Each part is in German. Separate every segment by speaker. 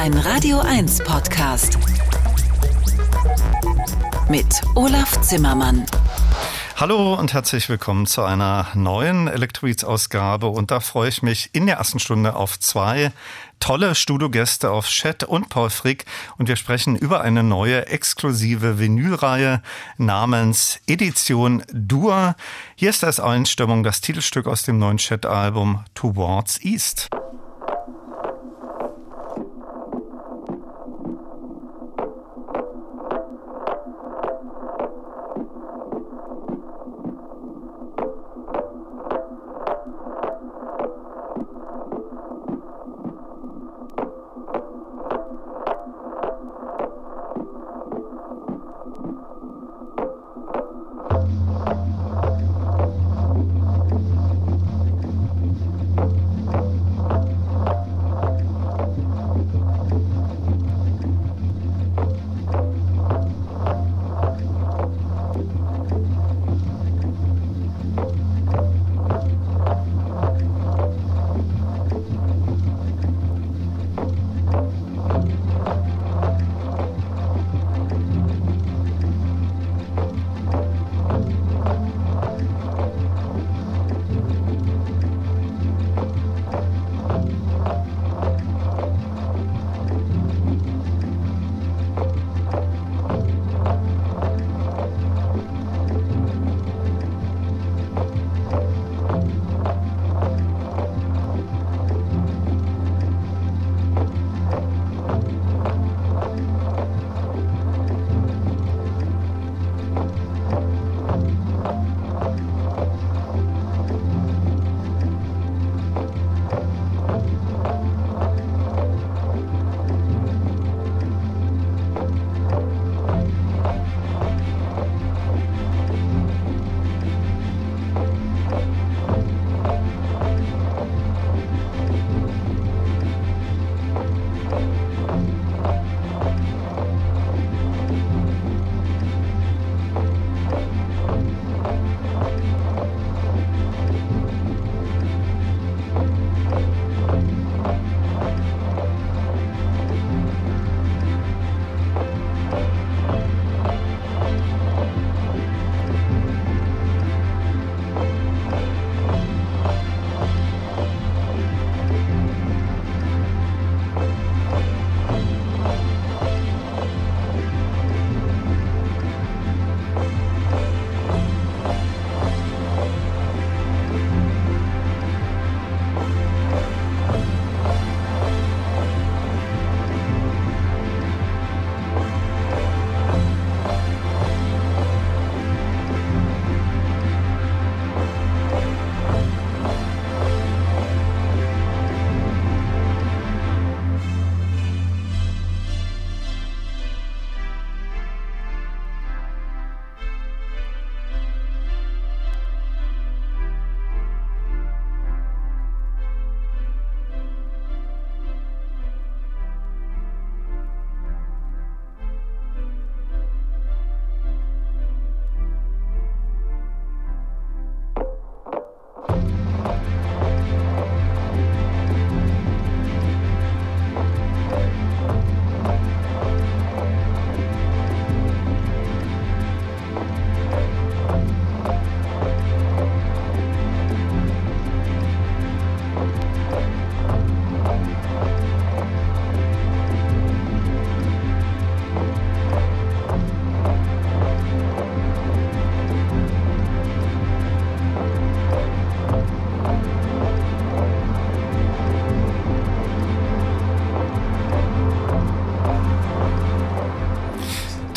Speaker 1: Ein Radio 1 Podcast. Mit Olaf Zimmermann.
Speaker 2: Hallo und herzlich willkommen zu einer neuen Electrobeats-Ausgabe. Und da freue ich mich in der ersten Stunde auf zwei tolle Studiogäste auf Chat und Paul Frick. Und wir sprechen über eine neue exklusive Vinylreihe namens Edition Dur. Hier ist als Einstimmung das Titelstück aus dem neuen Chat-Album Towards East.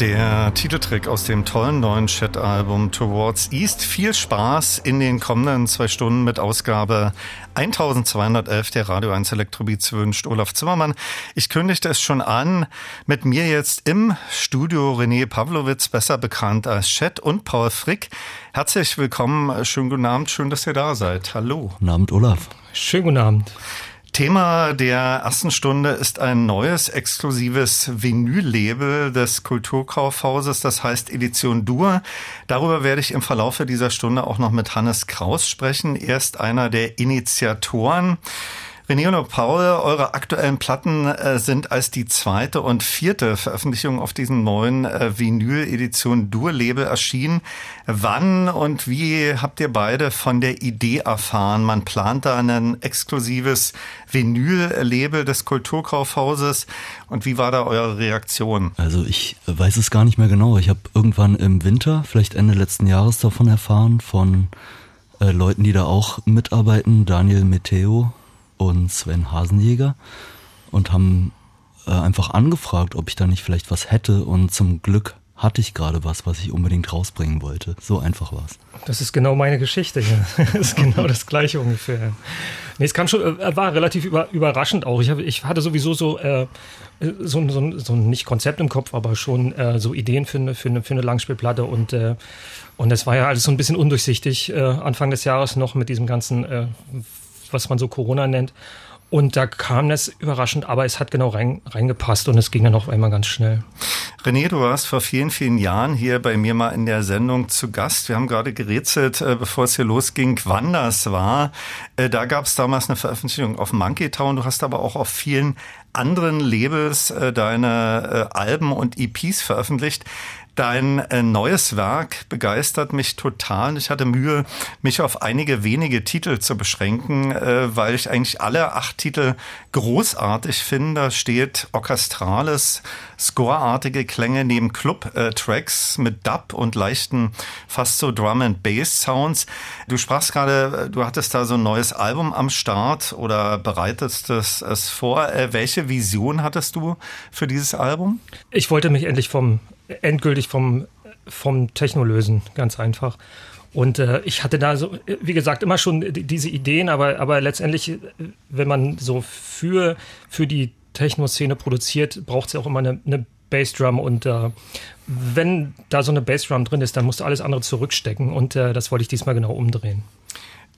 Speaker 2: Der Titeltrick aus dem tollen neuen Chat-Album Towards East. Viel Spaß in den kommenden zwei Stunden mit Ausgabe 1211 der Radio 1 Elektrobeats wünscht Olaf Zimmermann. Ich kündigte es schon an. Mit mir jetzt im Studio René Pavlovitz, besser bekannt als Chat und Paul Frick. Herzlich willkommen. Schönen guten Abend. Schön, dass ihr da seid. Hallo.
Speaker 3: Guten Abend, Olaf.
Speaker 4: Schönen guten Abend.
Speaker 2: Thema der ersten Stunde ist ein neues exklusives Vinyl-Label des Kulturkaufhauses, das heißt Edition Dur. Darüber werde ich im Verlaufe dieser Stunde auch noch mit Hannes Kraus sprechen. Er ist einer der Initiatoren. René und Paul, eure aktuellen Platten äh, sind als die zweite und vierte Veröffentlichung auf diesen neuen äh, Vinyl-Edition Dur-Label erschienen. Wann und wie habt ihr beide von der Idee erfahren? Man plant da ein exklusives Vinyl-Label des Kulturkaufhauses. Und wie war da eure Reaktion?
Speaker 3: Also ich weiß es gar nicht mehr genau. Ich habe irgendwann im Winter, vielleicht Ende letzten Jahres davon erfahren, von äh, Leuten, die da auch mitarbeiten, Daniel Meteo und Sven Hasenjäger und haben äh, einfach angefragt, ob ich da nicht vielleicht was hätte und zum Glück hatte ich gerade was, was ich unbedingt rausbringen wollte. So einfach war es.
Speaker 4: Das ist genau meine Geschichte hier. Das ist genau das gleiche ungefähr. Nee, es kam schon, äh, war relativ über, überraschend auch. Ich, hab, ich hatte sowieso so, äh, so, so, so nicht Konzept im Kopf, aber schon äh, so Ideen für eine, für eine, für eine Langspielplatte und äh, und es war ja alles so ein bisschen undurchsichtig äh, Anfang des Jahres noch mit diesem ganzen äh, was man so Corona nennt. Und da kam das überraschend, aber es hat genau rein, reingepasst und es ging dann auf einmal ganz schnell.
Speaker 2: René, du warst vor vielen, vielen Jahren hier bei mir mal in der Sendung zu Gast. Wir haben gerade gerätselt, äh, bevor es hier losging, wann das war. Äh, da gab es damals eine Veröffentlichung auf Monkey Town. Du hast aber auch auf vielen anderen Labels äh, deine Alben und EPs veröffentlicht. Dein äh, neues Werk begeistert mich total. Ich hatte Mühe, mich auf einige wenige Titel zu beschränken, äh, weil ich eigentlich alle acht Titel großartig finde. Da steht orchestrales, scoreartige Klänge neben Club-Tracks mit Dub und leichten, fast so Drum-and-Bass-Sounds. Du sprachst gerade, du hattest da so ein neues Album am Start oder bereitest es, vor. Äh, welche Vision hattest du für dieses Album?
Speaker 4: Ich wollte mich endlich vom endgültig vom, vom Techno lösen, ganz einfach. Und äh, ich hatte da so, wie gesagt, immer schon diese Ideen, aber, aber letztendlich, wenn man so für, für die Techno-Szene produziert, braucht es ja auch immer eine, eine Bassdrum und äh, wenn da so eine Bassdrum drin ist, dann musst du alles andere zurückstecken und äh, das wollte ich diesmal genau umdrehen.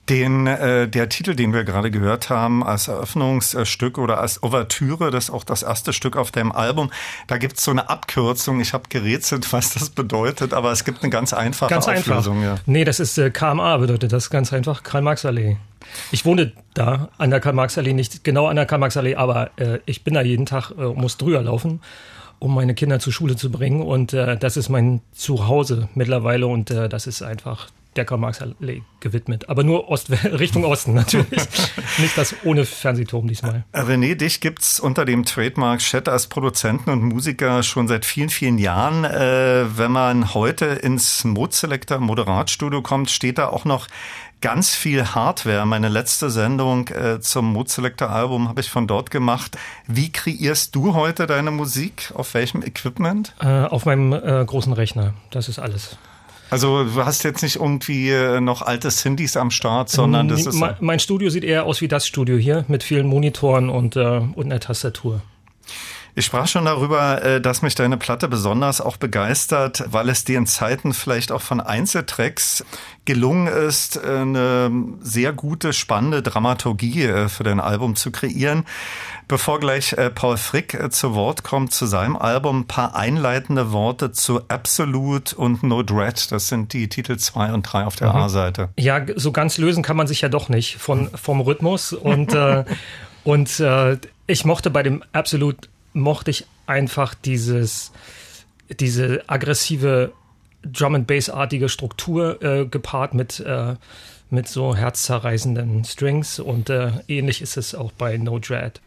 Speaker 2: Den, äh, der Titel, den wir gerade gehört haben, als Eröffnungsstück oder als Ouvertüre, das ist auch das erste Stück auf dem Album, da gibt es so eine Abkürzung. Ich habe gerätselt, was das bedeutet, aber es gibt eine ganz einfache
Speaker 4: ganz
Speaker 2: Auflösung.
Speaker 4: Einfach. Ja. Nee, das ist äh, KMA bedeutet das ganz einfach, Karl-Marx-Allee. Ich wohne da an der Karl-Marx-Allee, nicht genau an der Karl-Marx-Allee, aber äh, ich bin da jeden Tag, äh, muss drüber laufen um meine Kinder zur Schule zu bringen. Und äh, das ist mein Zuhause mittlerweile und äh, das ist einfach der Karl-Marx-Allee gewidmet. Aber nur Ost Richtung Osten natürlich. Nicht das ohne Fernsehturm diesmal.
Speaker 2: René, dich gibt's unter dem Trademark Chat als Produzenten und Musiker schon seit vielen, vielen Jahren. Äh, wenn man heute ins Modeselector Moderatstudio kommt, steht da auch noch ganz viel Hardware. Meine letzte Sendung äh, zum Modeselector Album habe ich von dort gemacht. Wie kreierst du heute deine Musik? Auf welchem Equipment?
Speaker 4: Äh, auf meinem äh, großen Rechner. Das ist alles.
Speaker 2: Also du hast jetzt nicht irgendwie äh, noch alte Synthes am Start, sondern das ist...
Speaker 4: Mein Studio sieht eher aus wie das Studio hier mit vielen Monitoren und, äh, und einer Tastatur.
Speaker 2: Ich sprach schon darüber, äh, dass mich deine Platte besonders auch begeistert, weil es dir in Zeiten vielleicht auch von Einzeltracks gelungen ist, eine sehr gute, spannende Dramaturgie äh, für dein Album zu kreieren. Bevor gleich äh, Paul Frick zu Wort kommt zu seinem Album, ein paar einleitende Worte zu Absolute und No Dread. Das sind die Titel 2 und 3 auf der mhm. A-Seite.
Speaker 4: Ja, so ganz lösen kann man sich ja doch nicht von, vom Rhythmus. Und, äh, und äh, ich mochte bei dem Absolute mochte ich einfach dieses, diese aggressive Drum and Bass artige Struktur äh, gepaart mit äh, mit so herzzerreißenden Strings und äh, ähnlich ist es auch bei No Dread.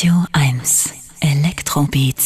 Speaker 1: Radio 1 Elektrobeats.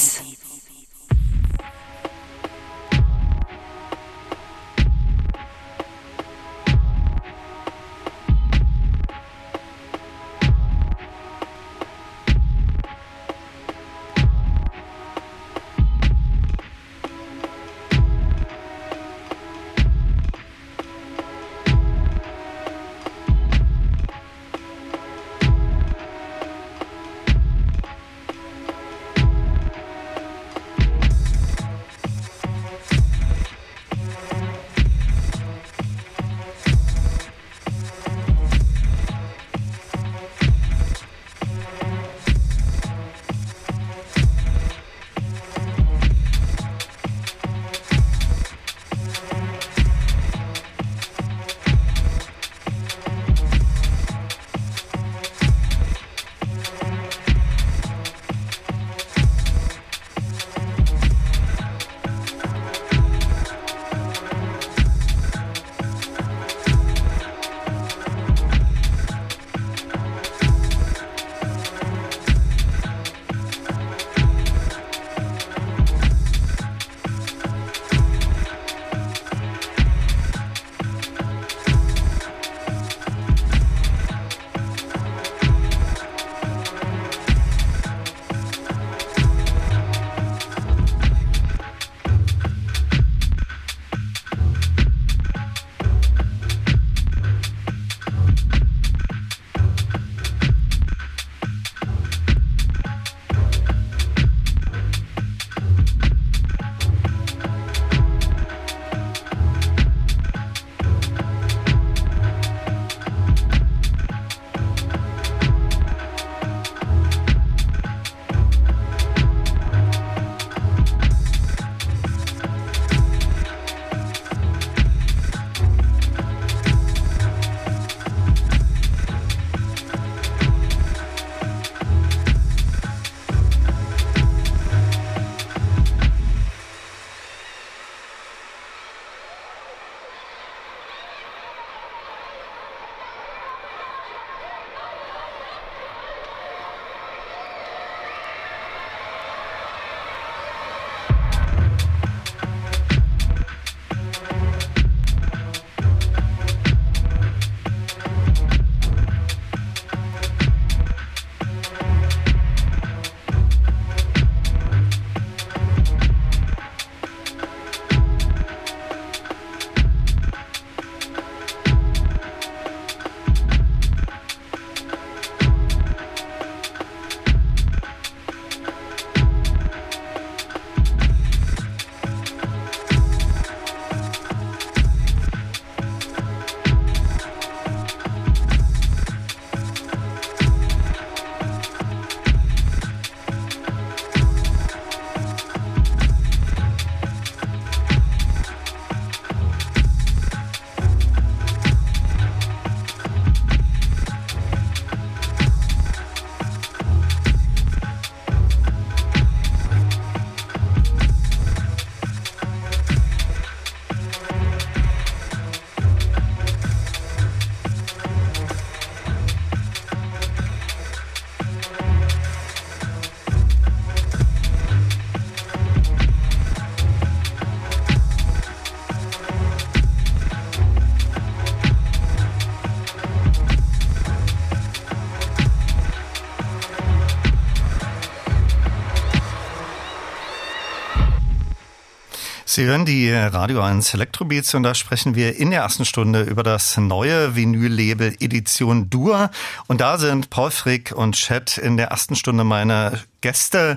Speaker 2: Sie hören die Radio 1 Elektrobeats und da sprechen wir in der ersten Stunde über das neue Vinyl-Label Edition Dur. Und da sind Paul Frick und Chet in der ersten Stunde meine Gäste.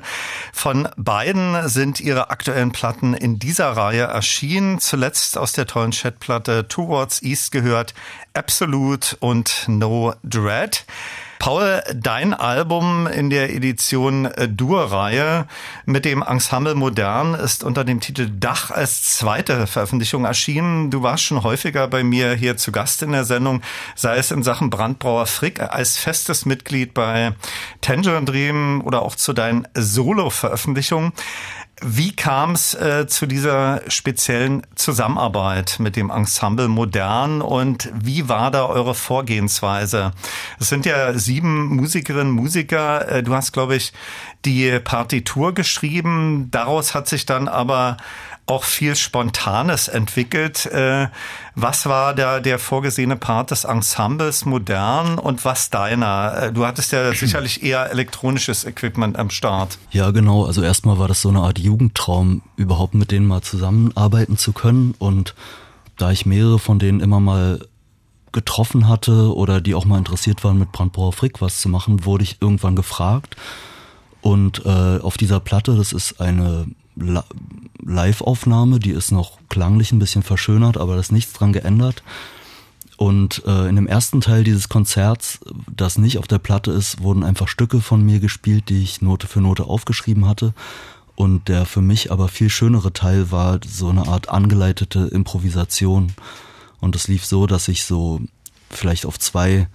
Speaker 2: Von beiden sind ihre aktuellen Platten in dieser Reihe erschienen. Zuletzt aus der tollen Chat-Platte Towards East gehört Absolute und No Dread. Paul, dein Album in der Edition äh, Dur-Reihe mit dem Ensemble Modern ist unter dem Titel Dach als zweite Veröffentlichung erschienen. Du warst schon häufiger bei mir hier zu Gast in der Sendung, sei es in Sachen Brandbrauer Frick als festes Mitglied bei Tangerine Dream oder auch zu deinen Solo-Veröffentlichungen. Wie kam es äh, zu dieser speziellen Zusammenarbeit mit dem Ensemble Modern und wie war da eure Vorgehensweise? Es sind ja sieben Musikerinnen, Musiker. Äh, du hast, glaube ich, die Partitur geschrieben. Daraus hat sich dann aber auch viel Spontanes entwickelt. Äh, was war da der vorgesehene Part des Ensembles modern und was deiner? Äh, du hattest ja sicherlich eher elektronisches Equipment am Start.
Speaker 3: Ja, genau. Also erstmal war das so eine Art Jugendtraum, überhaupt mit denen mal zusammenarbeiten zu können. Und da ich mehrere von denen immer mal getroffen hatte oder die auch mal interessiert waren, mit Brandbrauer Frick was zu machen, wurde ich irgendwann gefragt. Und äh, auf dieser Platte, das ist eine Live-Aufnahme, die ist noch klanglich ein bisschen verschönert, aber da ist nichts dran geändert. Und äh, in dem ersten Teil dieses Konzerts, das nicht auf der Platte ist, wurden einfach Stücke von mir gespielt, die ich Note für Note aufgeschrieben hatte. Und der für mich aber viel schönere Teil war so eine Art angeleitete Improvisation. Und es lief so, dass ich so vielleicht auf zwei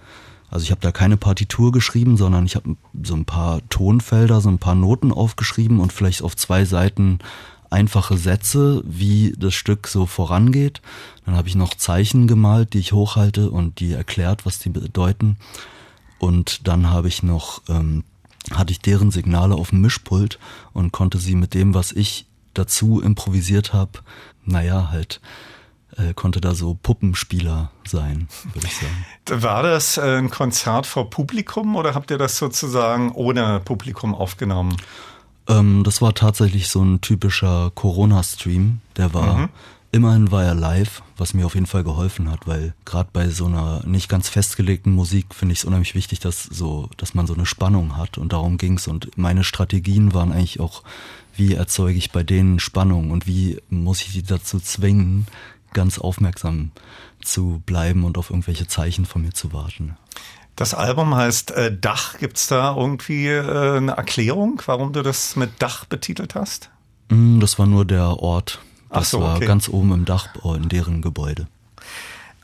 Speaker 3: also ich habe da keine Partitur geschrieben, sondern ich habe so ein paar Tonfelder, so ein paar Noten aufgeschrieben und vielleicht auf zwei Seiten einfache Sätze, wie das Stück so vorangeht. Dann habe ich noch Zeichen gemalt, die ich hochhalte und die erklärt, was die bedeuten. Und dann habe ich noch, ähm, hatte ich deren Signale auf dem Mischpult und konnte sie mit dem, was ich dazu improvisiert habe, naja, halt äh, konnte da so Puppenspieler sein, würde ich sagen.
Speaker 2: War das äh, ein Konzert vor Publikum oder habt ihr das sozusagen ohne Publikum aufgenommen?
Speaker 3: Ähm, das war tatsächlich so ein typischer Corona-Stream. Der war, mhm. immerhin war er live, was mir auf jeden Fall geholfen hat, weil gerade bei so einer nicht ganz festgelegten Musik finde ich es unheimlich wichtig, dass so, dass man so eine Spannung hat und darum ging's. Und meine Strategien waren eigentlich auch, wie erzeuge ich bei denen Spannung und wie muss ich die dazu zwingen, ganz aufmerksam zu bleiben und auf irgendwelche Zeichen von mir zu warten.
Speaker 2: Das Album heißt äh, Dach. Gibt es da irgendwie äh, eine Erklärung, warum du das mit Dach betitelt hast?
Speaker 3: Mm, das war nur der Ort. Das so, war ganz oben im Dach in deren Gebäude.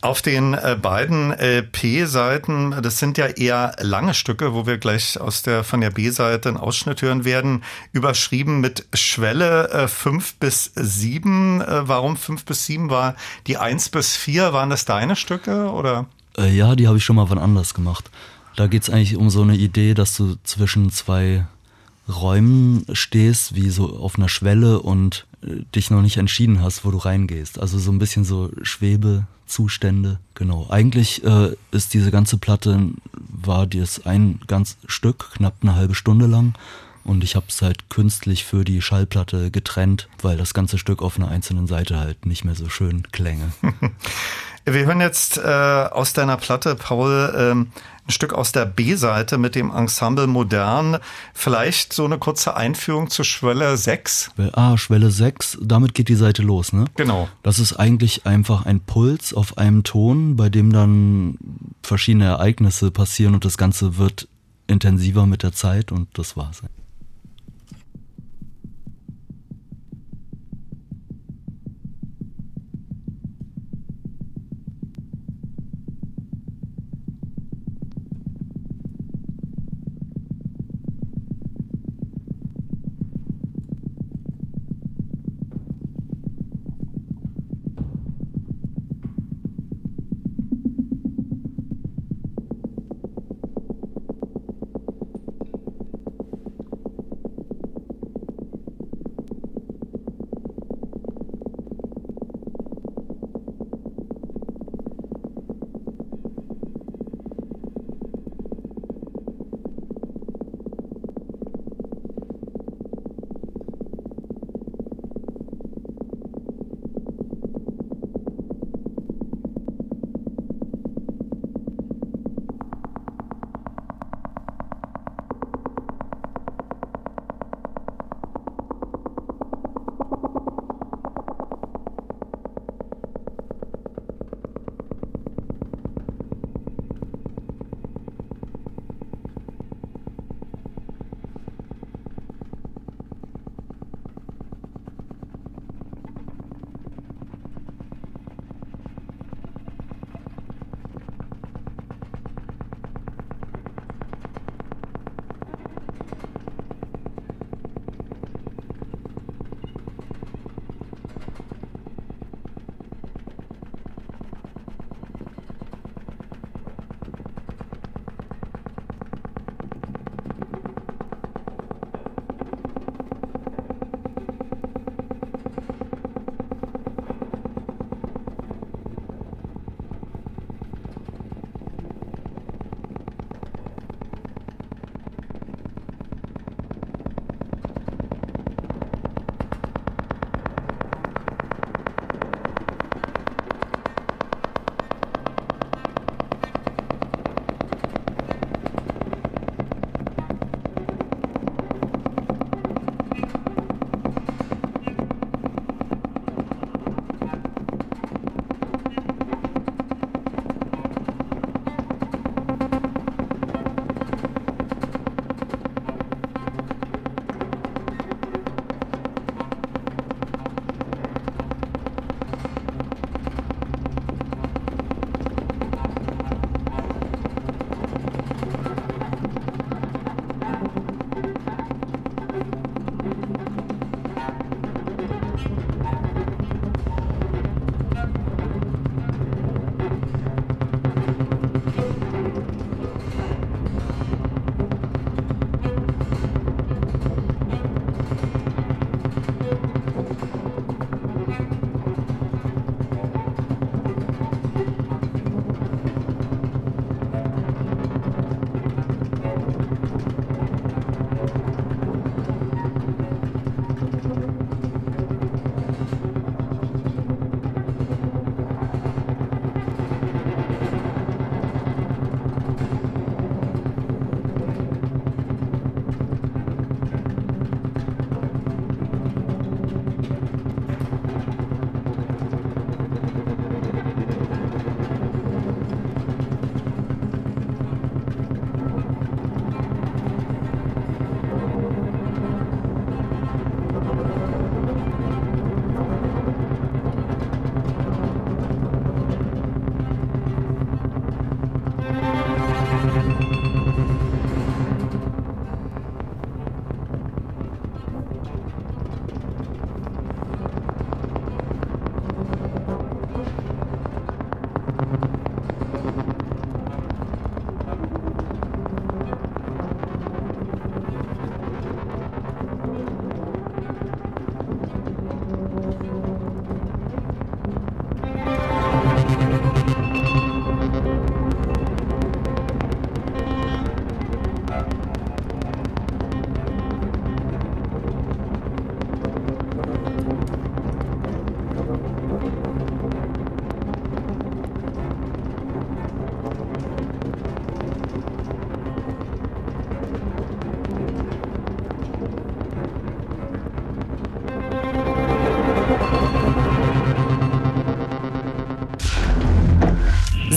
Speaker 2: Auf den äh, beiden LP-Seiten, das sind ja eher lange Stücke, wo wir gleich aus der von der B-Seite einen Ausschnitt hören werden, überschrieben mit Schwelle äh, 5 bis 7. Äh, warum 5 bis 7 war die 1 bis 4? Waren das deine Stücke oder?
Speaker 3: Äh, ja, die habe ich schon mal wann anders gemacht. Da geht es eigentlich um so eine Idee, dass du zwischen zwei Räumen stehst, wie so auf einer Schwelle und äh, dich noch nicht entschieden hast, wo du reingehst. Also so ein bisschen so Schwebezustände, genau. Eigentlich äh, ist diese ganze Platte, war das ein ganz Stück, knapp eine halbe Stunde lang. Und ich habe es halt künstlich für die Schallplatte getrennt, weil das ganze Stück auf einer einzelnen Seite halt nicht mehr so schön klänge.
Speaker 2: Wir hören jetzt äh, aus deiner Platte, Paul, ähm, ein Stück aus der B-Seite mit dem Ensemble Modern. Vielleicht so eine kurze Einführung zu Schwelle 6.
Speaker 3: Ah, Schwelle 6, damit geht die Seite los, ne?
Speaker 2: Genau.
Speaker 3: Das ist eigentlich einfach ein Puls auf einem Ton, bei dem dann verschiedene Ereignisse passieren und das Ganze wird intensiver mit der Zeit und das war's.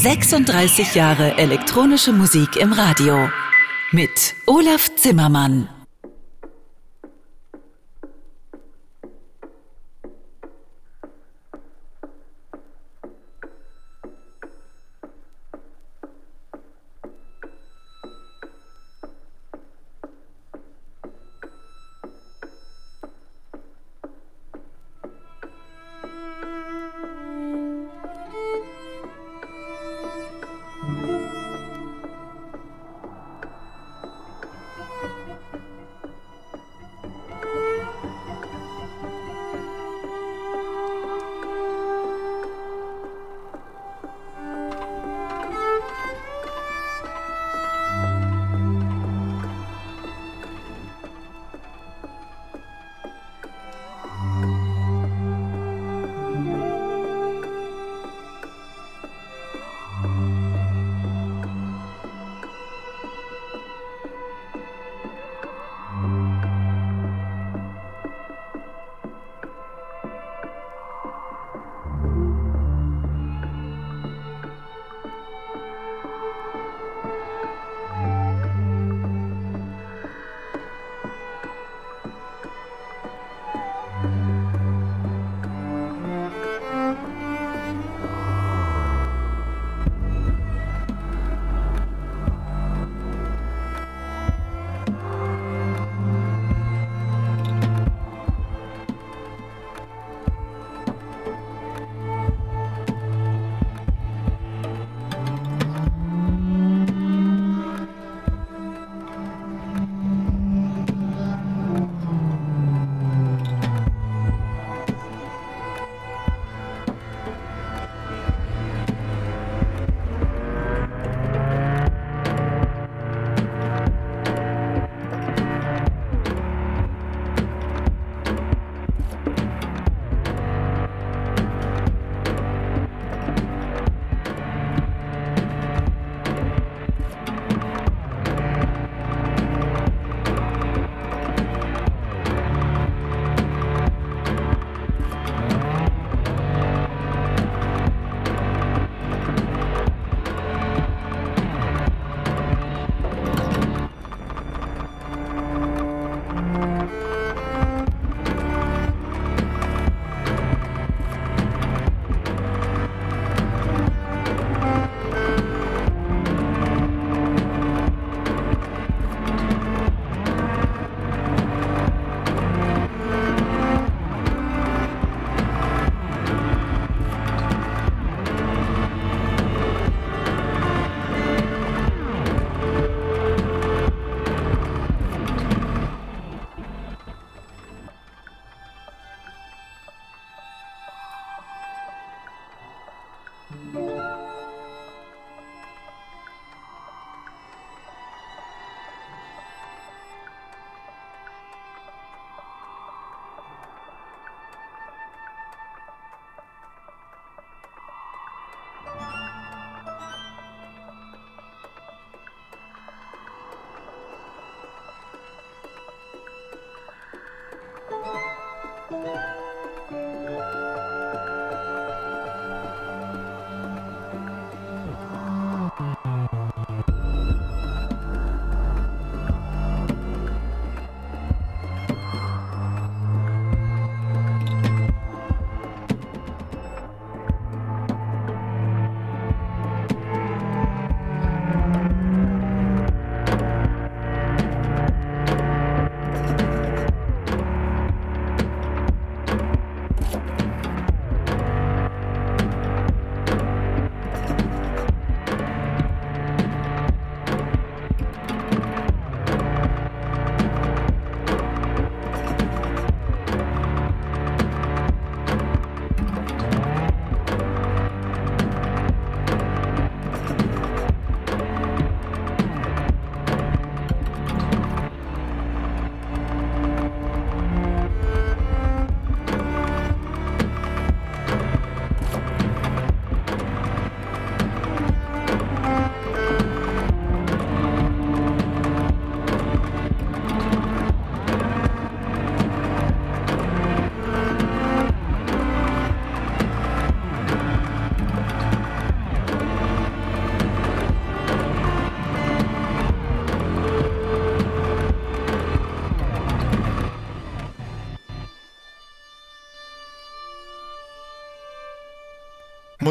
Speaker 1: 36 Jahre elektronische Musik im Radio mit Olaf Zimmermann.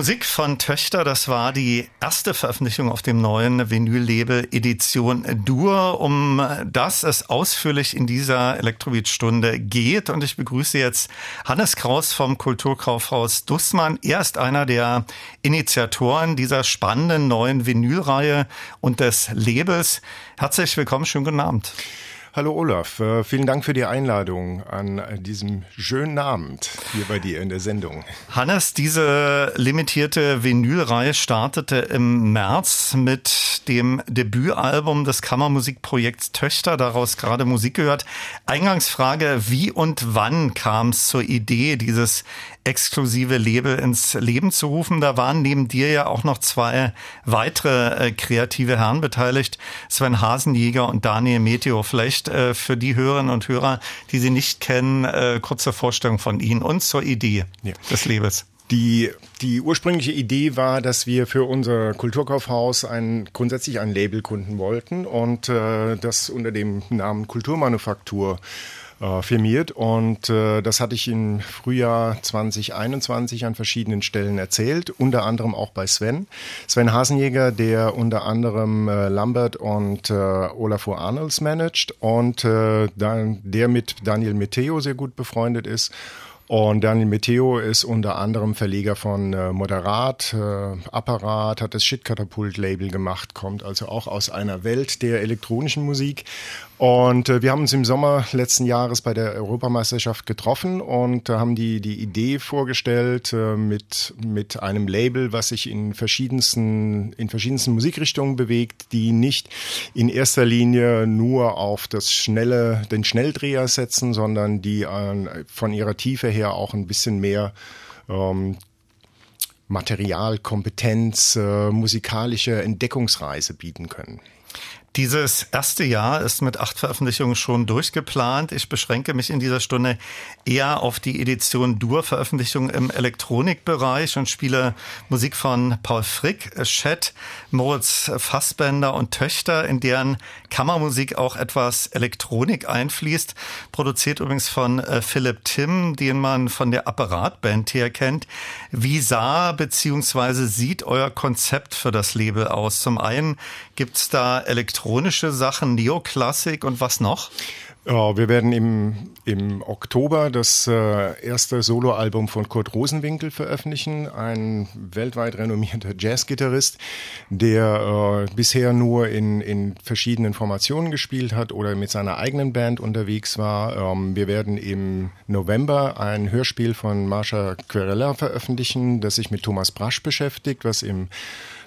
Speaker 2: Musik von Töchter, das war die erste Veröffentlichung auf dem neuen Vinyl-Label Edition Dur, um das es ausführlich in dieser Elektrobeat-Stunde geht. Und ich begrüße jetzt Hannes Kraus vom Kulturkaufhaus Dussmann. Er ist einer der Initiatoren dieser spannenden neuen Vinylreihe und des Labels. Herzlich willkommen, schönen guten Abend.
Speaker 5: Hallo Olaf, äh, vielen Dank für die Einladung an diesem schönen Abend hier bei dir in der Sendung.
Speaker 2: Hannes, diese limitierte Vinylreihe startete im März mit dem Debütalbum des Kammermusikprojekts Töchter, daraus gerade Musik gehört. Eingangsfrage, wie und wann kam es zur Idee, dieses exklusive Label ins Leben zu rufen. Da waren neben dir ja auch noch zwei weitere äh, kreative Herren beteiligt, Sven Hasenjäger und Daniel Meteo. Vielleicht äh, für die Hörerinnen und Hörer, die Sie nicht kennen, äh, kurze Vorstellung von Ihnen und zur Idee ja. des Labels.
Speaker 5: Die, die ursprüngliche Idee war, dass wir für unser Kulturkaufhaus ein, grundsätzlich ein Label gründen wollten und äh, das unter dem Namen Kulturmanufaktur äh, firmiert. Und äh, das hatte ich im Frühjahr 2021 an verschiedenen Stellen erzählt, unter anderem auch bei Sven. Sven Hasenjäger, der unter anderem äh, Lambert und äh, Olafur Arnolds managt und äh, dann, der mit Daniel Meteo sehr gut befreundet ist. Und Daniel Meteo ist unter anderem Verleger von äh, Moderat, äh, Apparat, hat das Shit-Katapult-Label gemacht, kommt also auch aus einer Welt der elektronischen Musik. Und äh, wir haben uns im Sommer letzten Jahres bei der Europameisterschaft getroffen und äh, haben die, die Idee vorgestellt äh, mit, mit einem Label, was sich in verschiedensten, in verschiedensten Musikrichtungen bewegt, die nicht in erster Linie nur auf das schnelle, den Schnelldreher setzen, sondern die äh, von ihrer Tiefe her auch ein bisschen mehr ähm, Material, Kompetenz, äh, musikalische Entdeckungsreise bieten können.
Speaker 2: Dieses erste Jahr ist mit acht Veröffentlichungen schon durchgeplant. Ich beschränke mich in dieser Stunde eher auf die Edition Dur-Veröffentlichung im Elektronikbereich und spiele Musik von Paul Frick, Chet, Moritz Fassbender und Töchter, in deren Kammermusik auch etwas Elektronik einfließt. Produziert übrigens von äh, Philipp Tim, den man von der Apparatband her kennt. Wie sah bzw. sieht euer Konzept für das Label aus? Zum einen gibt's da Elektronik elektronische Sachen, Neoklassik und was noch?
Speaker 5: Ja, wir werden im, im Oktober das äh, erste Soloalbum von Kurt Rosenwinkel veröffentlichen, ein weltweit renommierter Jazzgitarrist, der äh, bisher nur in, in verschiedenen Formationen gespielt hat oder mit seiner eigenen Band unterwegs war. Ähm, wir werden im November ein Hörspiel von Marsha Querella veröffentlichen, das sich mit Thomas Brasch beschäftigt, was im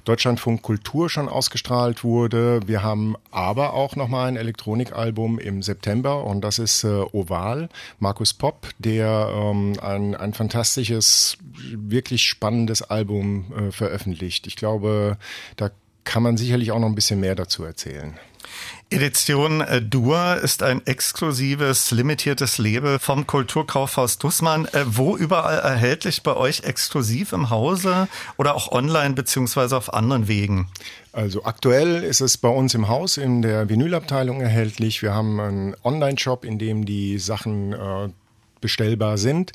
Speaker 5: Deutschlandfunk Kultur schon ausgestrahlt wurde. Wir haben aber auch nochmal ein Elektronikalbum im September und das ist äh, Oval, Markus Popp, der ähm, ein, ein fantastisches, wirklich spannendes Album äh, veröffentlicht. Ich glaube, da kann man sicherlich auch noch ein bisschen mehr dazu erzählen.
Speaker 2: Edition äh, Dur ist ein exklusives, limitiertes Label vom Kulturkaufhaus Dussmann. Äh, wo überall erhältlich bei euch exklusiv im Hause oder auch online beziehungsweise auf anderen Wegen?
Speaker 5: Also aktuell ist es bei uns im Haus in der Vinylabteilung erhältlich. Wir haben einen Online-Shop, in dem die Sachen äh, bestellbar sind.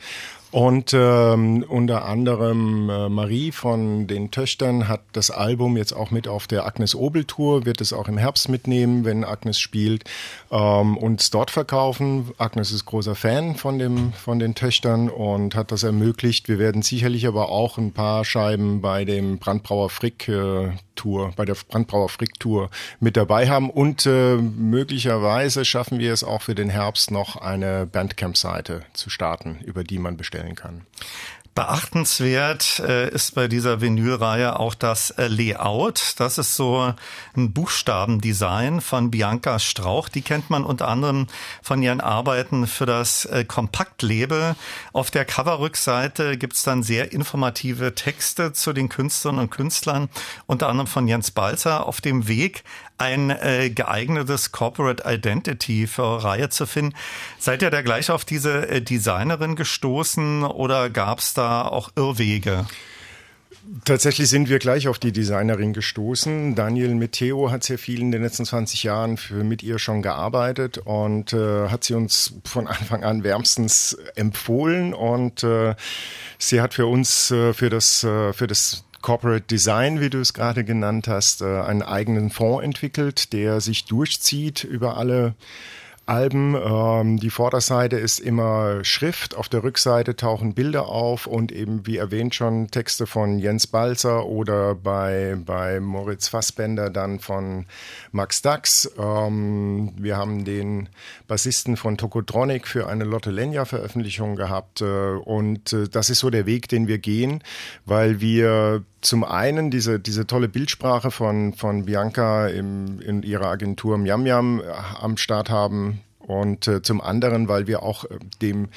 Speaker 5: Und ähm, unter anderem äh, Marie von den Töchtern hat das Album jetzt auch mit auf der Agnes Obel Tour, wird es auch im Herbst mitnehmen, wenn Agnes spielt, ähm, uns dort verkaufen. Agnes ist großer Fan von, dem, von den Töchtern und hat das ermöglicht. Wir werden sicherlich aber auch ein paar Scheiben bei dem Brandbrauer Frick äh, Tour, bei der Brandbrauer Frick Tour mit dabei haben und äh, möglicherweise schaffen wir es auch für den Herbst noch eine Bandcamp-Seite zu starten, über die man bestellt stellen kann.
Speaker 2: Beachtenswert äh, ist bei dieser Vinylreihe auch das äh, Layout. Das ist so ein Buchstabendesign von Bianca Strauch. Die kennt man unter anderem von ihren Arbeiten für das äh, Kompaktlabel. Auf der Coverrückseite gibt's dann sehr informative Texte zu den Künstlern und Künstlern, unter anderem von Jens Balzer auf dem Weg ein äh, geeignetes Corporate Identity für Reihe zu finden. Seid ihr da gleich auf diese äh, Designerin gestoßen oder gab es da auch Irrwege?
Speaker 5: Tatsächlich sind wir gleich auf die Designerin gestoßen. Daniel Meteo hat sehr viel in den letzten 20 Jahren für, mit ihr schon gearbeitet und äh, hat sie uns von Anfang an wärmstens empfohlen und äh, sie hat für uns äh, für das äh, für das Corporate Design, wie du es gerade genannt hast, äh, einen eigenen Fonds entwickelt, der sich durchzieht über alle Alben. Ähm, die Vorderseite ist immer Schrift, auf der Rückseite tauchen Bilder auf und eben, wie erwähnt schon, Texte von Jens Balzer oder bei, bei Moritz Fassbender dann von Max Dax. Ähm, wir haben den Bassisten von Tokotronic für eine Lotte Lenya Veröffentlichung gehabt äh, und äh, das ist so der Weg, den wir gehen, weil wir zum einen diese, diese tolle Bildsprache von, von Bianca im, in ihrer Agentur Miam Miam äh, am Start haben und äh, zum anderen, weil wir auch äh, dem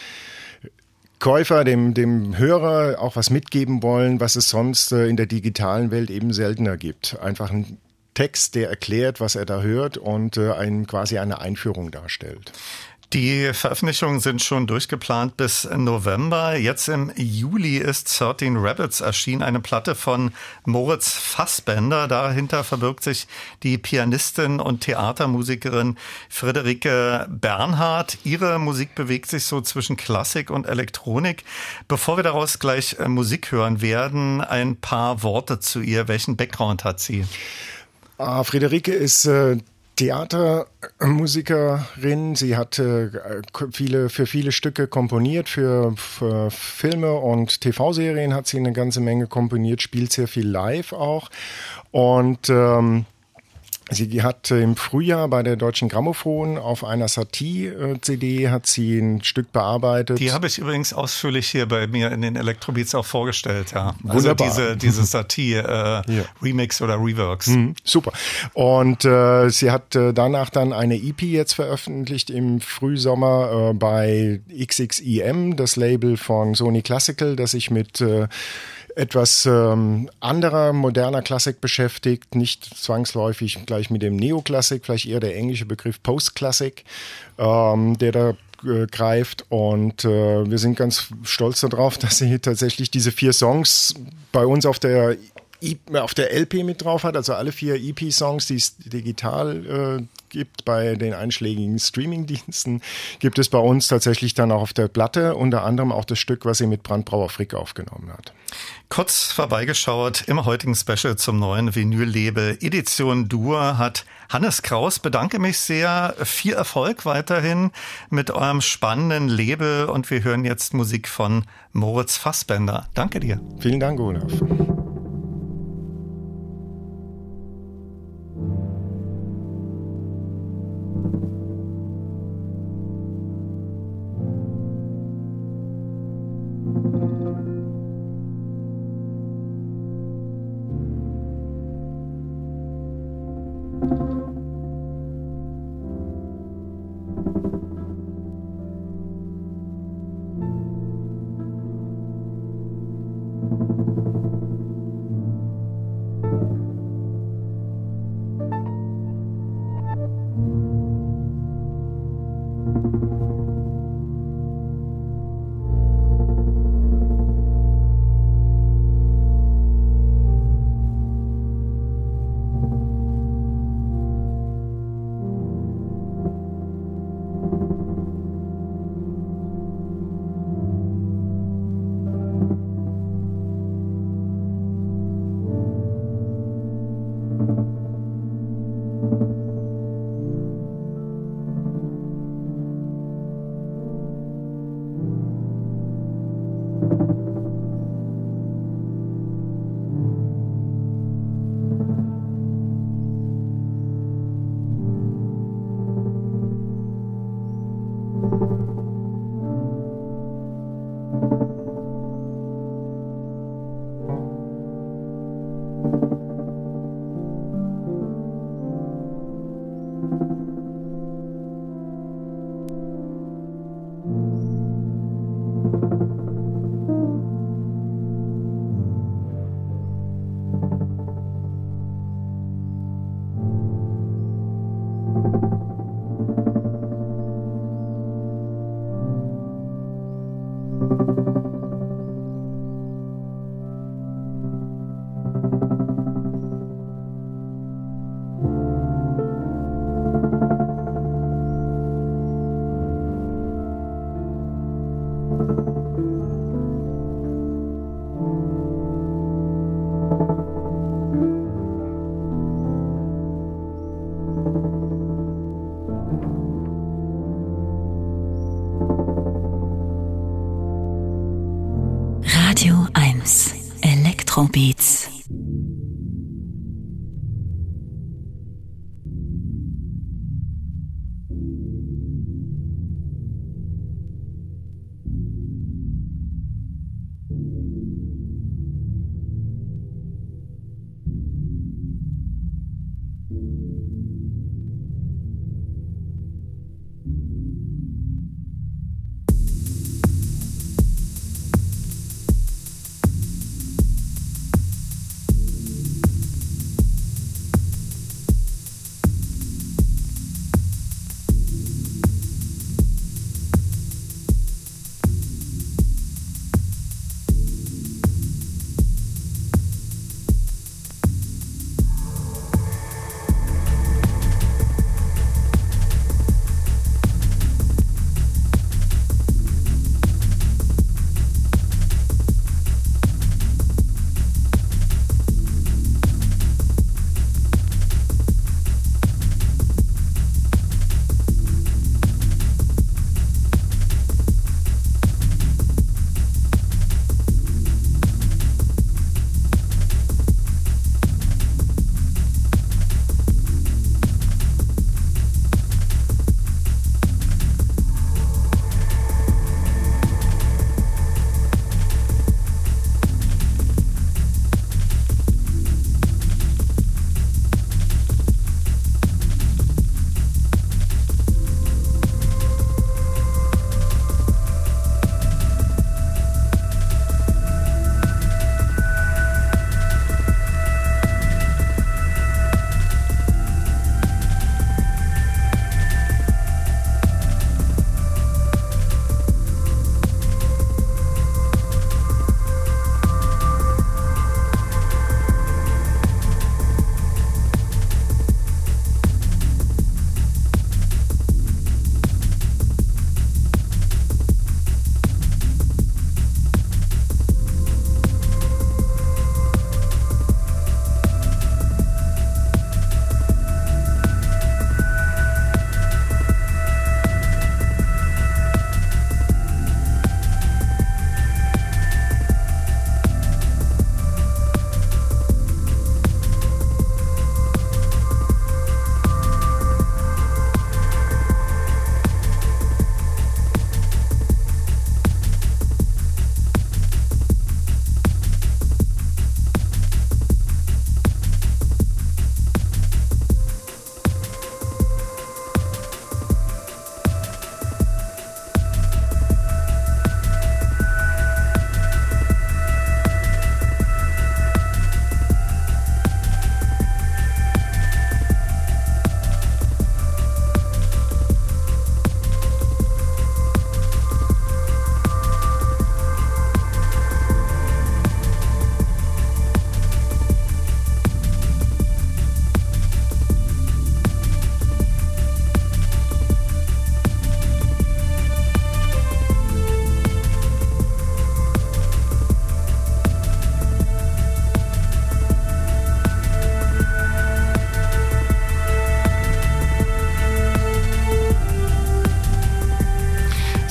Speaker 5: Käufer, dem, dem Hörer auch was mitgeben wollen, was es sonst äh, in der digitalen Welt eben seltener gibt. Einfach ein Text, der erklärt, was er da hört und äh, ein, quasi eine Einführung darstellt.
Speaker 2: Die Veröffentlichungen sind schon durchgeplant bis November. Jetzt im Juli ist 13 Rabbits erschienen, eine Platte von Moritz Fassbender. Dahinter verbirgt sich die Pianistin und Theatermusikerin Friederike Bernhard. Ihre Musik bewegt sich so zwischen Klassik und Elektronik. Bevor wir daraus gleich äh, Musik hören werden, ein paar Worte zu ihr. Welchen Background hat sie?
Speaker 5: Ah, Friederike ist äh, Theatermusikerin. Sie hat äh, viele, für viele Stücke komponiert, für, für Filme und TV-Serien hat sie eine ganze Menge komponiert, spielt sehr viel live auch. Und ähm, Sie hat im Frühjahr bei der Deutschen Grammophon auf einer Satie-CD hat sie ein Stück bearbeitet.
Speaker 2: Die habe ich übrigens ausführlich hier bei mir in den Electrobeats auch vorgestellt, ja. Also Wunderbar. Also diese, diese Satie äh, ja. Oder Reworks. Mhm,
Speaker 5: super. Und äh, sie hat äh, danach dann eine EP jetzt veröffentlicht im Frühsommer äh, bei XXIM, das Label von Sony Classical, das sich mit äh, etwas ähm, anderer moderner Klassik beschäftigt, nicht zwangsläufig gleich mit dem Neoklassik, vielleicht eher der englische Begriff Postklassik, ähm, der da äh, greift. Und äh, wir sind ganz stolz darauf, dass sie tatsächlich diese vier Songs bei uns auf der auf der LP mit drauf hat, also alle vier EP-Songs, die es digital äh, gibt bei den einschlägigen Streaming-Diensten, gibt es bei uns tatsächlich dann auch auf der Platte, unter anderem auch das Stück, was sie mit Brandbrauer Frick aufgenommen hat.
Speaker 2: Kurz vorbeigeschaut im heutigen Special zum neuen Vinyl-Label Edition Dur hat Hannes Kraus. Bedanke mich sehr. Viel Erfolg weiterhin mit eurem spannenden Label und wir hören jetzt Musik von Moritz Fassbender. Danke dir.
Speaker 5: Vielen Dank, Olaf.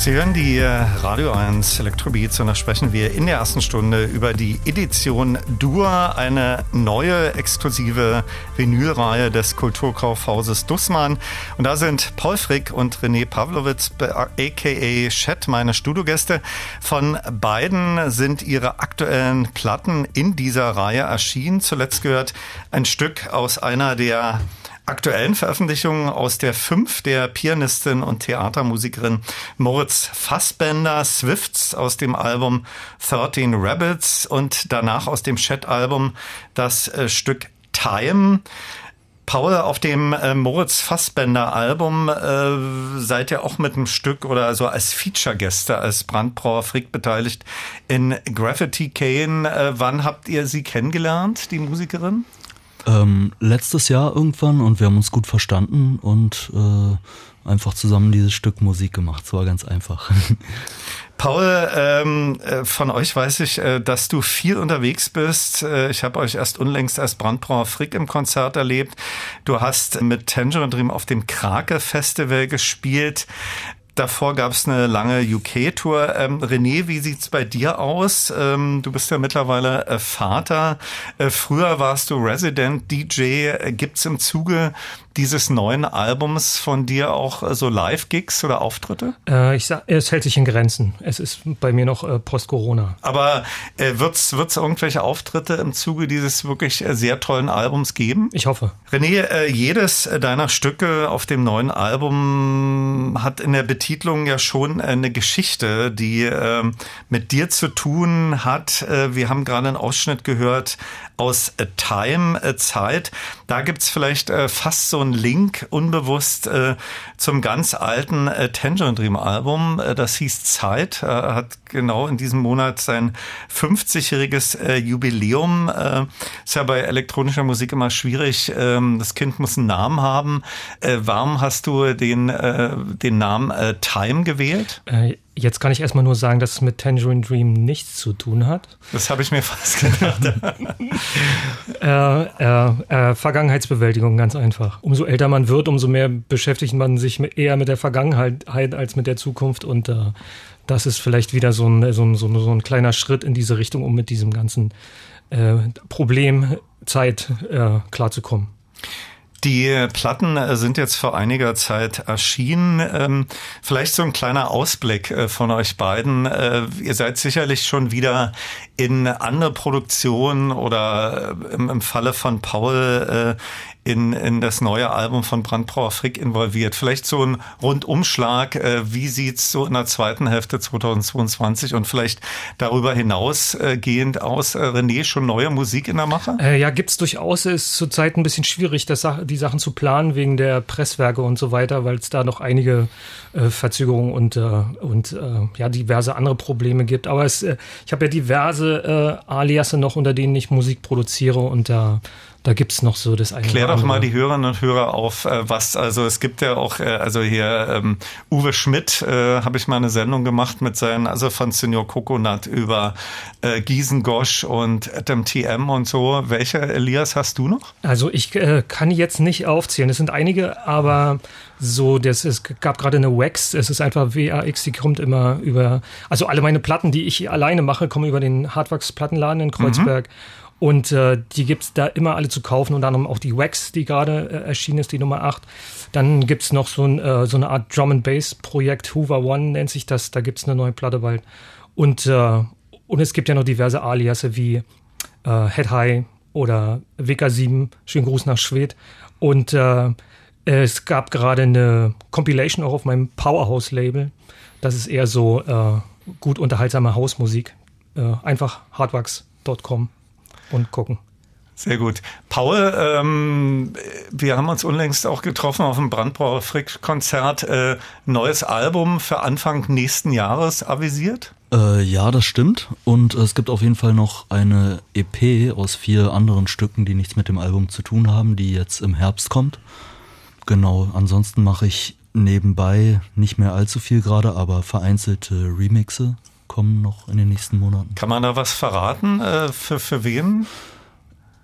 Speaker 2: Sie hören die äh, Radio 1 Elektrobeats und da sprechen wir in der ersten Stunde über die Edition Dur, eine neue exklusive Vinylreihe des Kulturkaufhauses Dussmann. Und da sind Paul Frick und René Pavlovitz, aka Chet, meine Studiogäste. Von beiden sind ihre aktuellen Platten in dieser Reihe erschienen. Zuletzt gehört ein Stück aus einer der aktuellen Veröffentlichungen aus der Fünf der Pianistin und Theatermusikerin Moritz Fassbender, Swifts aus dem Album 13 Rabbits und danach aus dem Chat-Album das äh, Stück Time. Paul, auf dem äh, Moritz Fassbender Album äh, seid ihr auch mit einem Stück oder also als Feature-Gäste, als Brandbrauer Frick beteiligt in Graffiti Kane. Äh, wann habt ihr sie kennengelernt, die Musikerin?
Speaker 3: Ähm, letztes Jahr irgendwann und wir haben uns gut verstanden und äh, einfach zusammen dieses Stück Musik gemacht. Es war ganz einfach.
Speaker 2: Paul, ähm, äh, von euch weiß ich, äh, dass du viel unterwegs bist. Äh, ich habe euch erst unlängst als Brandbrauer Frick im Konzert erlebt. Du hast mit Tangerine Dream auf dem Krake Festival gespielt. Davor gab es eine lange UK-Tour. Ähm, René, wie sieht's bei dir aus? Ähm, du bist ja mittlerweile äh, Vater. Äh, früher warst du Resident DJ. Äh, gibt's im Zuge dieses neuen Albums von dir auch äh, so Live-Gigs oder Auftritte?
Speaker 4: Äh, ich sag, es hält sich in Grenzen. Es ist bei mir noch äh, Post-Corona.
Speaker 2: Aber äh, wird's wird's irgendwelche Auftritte im Zuge dieses wirklich äh, sehr tollen Albums geben?
Speaker 4: Ich hoffe.
Speaker 2: René, äh, jedes deiner Stücke auf dem neuen Album hat in der Betitlung ja schon eine Geschichte, die äh, mit dir zu tun hat. Äh, wir haben gerade einen Ausschnitt gehört aus Time, äh, Zeit. Da gibt's vielleicht äh, fast so einen Link unbewusst äh, zum ganz alten äh, Tangerine Dream Album. Äh, das hieß Zeit, äh, hat genau in diesem Monat sein 50-jähriges äh, Jubiläum. Äh, ist ja bei elektronischer Musik immer schwierig. Ähm, das Kind muss einen Namen haben. Äh, warum hast du den, äh, den Namen äh, Time gewählt?
Speaker 4: Äh, Jetzt kann ich erstmal nur sagen, dass es mit Tangerine Dream nichts zu tun hat.
Speaker 2: Das habe ich mir fast gedacht.
Speaker 4: äh, äh, äh, Vergangenheitsbewältigung, ganz einfach. Umso älter man wird, umso mehr beschäftigt man sich eher mit der Vergangenheit als mit der Zukunft. Und äh, das ist vielleicht wieder so ein, so, ein, so, ein, so ein kleiner Schritt in diese Richtung, um mit diesem ganzen äh, Problem Zeit äh, klarzukommen.
Speaker 2: Die Platten äh, sind jetzt vor einiger Zeit erschienen. Ähm, vielleicht so ein kleiner Ausblick äh, von euch beiden. Äh, ihr seid sicherlich schon wieder in andere Produktionen oder im, Falle von Paul in, in das neue Album von Brandbrauer Frick involviert. Vielleicht so ein Rundumschlag, äh, wie sieht's so in der zweiten Hälfte 2022 und vielleicht darüber hinausgehend äh, aus? Äh, René, schon neue Musik in der Mache?
Speaker 4: Äh, ja, gibt's durchaus. Ist zurzeit ein bisschen schwierig, das, die Sachen zu planen wegen der Presswerke und so weiter, weil es da noch einige äh, Verzögerungen und, äh, und äh, ja, diverse andere Probleme gibt. Aber es, ich habe ja diverse Aliasse noch, unter denen ich Musik produziere und da da gibt's noch so das
Speaker 2: eine. Klär doch mal die Hörerinnen und Hörer auf, äh, was, also es gibt ja auch, äh, also hier ähm, Uwe Schmidt, äh, habe ich mal eine Sendung gemacht mit seinen, also von Senior Coconut über äh, Giesen Gosch und Adam TM und so. Welche Elias hast du noch?
Speaker 4: Also ich äh, kann jetzt nicht aufzählen, es sind einige, aber so, das, es gab gerade eine Wax, es ist einfach WAX, die kommt immer über, also alle meine Platten, die ich alleine mache, kommen über den Hardwax Plattenladen in Kreuzberg. Mhm. Und äh, die gibt's da immer alle zu kaufen, unter anderem auch die Wax, die gerade äh, erschienen ist, die Nummer 8. Dann gibt's noch so, ein, äh, so eine Art Drum and Bass Projekt, Hoover One nennt sich das, da gibt's eine neue Platte bald. Und, äh, und es gibt ja noch diverse Aliasse wie äh, Head High oder WK7, schönen Gruß nach Schwed. Und äh, es gab gerade eine Compilation auch auf meinem Powerhouse-Label. Das ist eher so äh, gut unterhaltsame Hausmusik. Äh, einfach hardwax.com und gucken.
Speaker 2: Sehr gut. Paul, ähm, wir haben uns unlängst auch getroffen auf dem Brandbrauer Frick-Konzert. Äh, neues Album für Anfang nächsten Jahres avisiert?
Speaker 3: Äh, ja, das stimmt. Und es gibt auf jeden Fall noch eine EP aus vier anderen Stücken, die nichts mit dem Album zu tun haben, die jetzt im Herbst kommt. Genau, ansonsten mache ich nebenbei nicht mehr allzu viel gerade, aber vereinzelte Remixe kommen noch in den nächsten Monaten.
Speaker 2: Kann man da was verraten? Äh, für, für wen?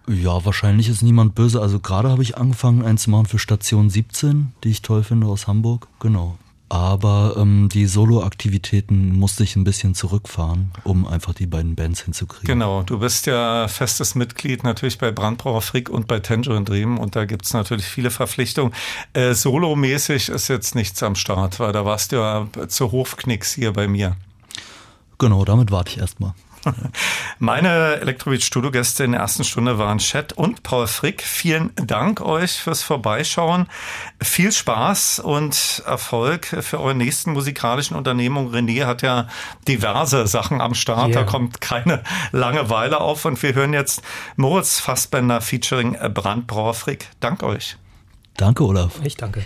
Speaker 3: Ja, wahrscheinlich ist niemand böse. Also gerade habe ich angefangen, eins zu machen für Station 17, die ich toll finde aus Hamburg. Genau. Aber ähm, die Solo-Aktivitäten musste ich ein bisschen zurückfahren, um einfach die beiden Bands hinzukriegen.
Speaker 2: Genau, du bist ja festes Mitglied natürlich bei Brandbrauer Frick und bei Tangerine Dream und da gibt's natürlich viele Verpflichtungen. Äh, Solo-mäßig ist jetzt nichts am Start, weil da warst du ja zu Hofknicks hier bei mir.
Speaker 3: Genau, damit warte ich erstmal.
Speaker 2: Meine Elektrobeat Studio Gäste in der ersten Stunde waren Chat und Paul Frick. Vielen Dank euch fürs Vorbeischauen. Viel Spaß und Erfolg für eure nächsten musikalischen Unternehmungen. René hat ja diverse Sachen am Start. Yeah. Da kommt keine Langeweile auf und wir hören jetzt Moritz Fassbender featuring Brandbrauer Frick. Dank euch.
Speaker 3: Danke, Olaf.
Speaker 4: Ich danke.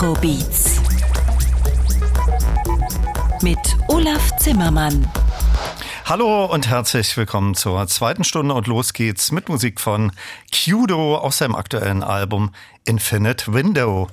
Speaker 1: Elektrobeats mit Olaf Zimmermann.
Speaker 2: Hallo und herzlich willkommen zur zweiten Stunde und los geht's mit Musik von Kudo aus seinem aktuellen Album Infinite Window.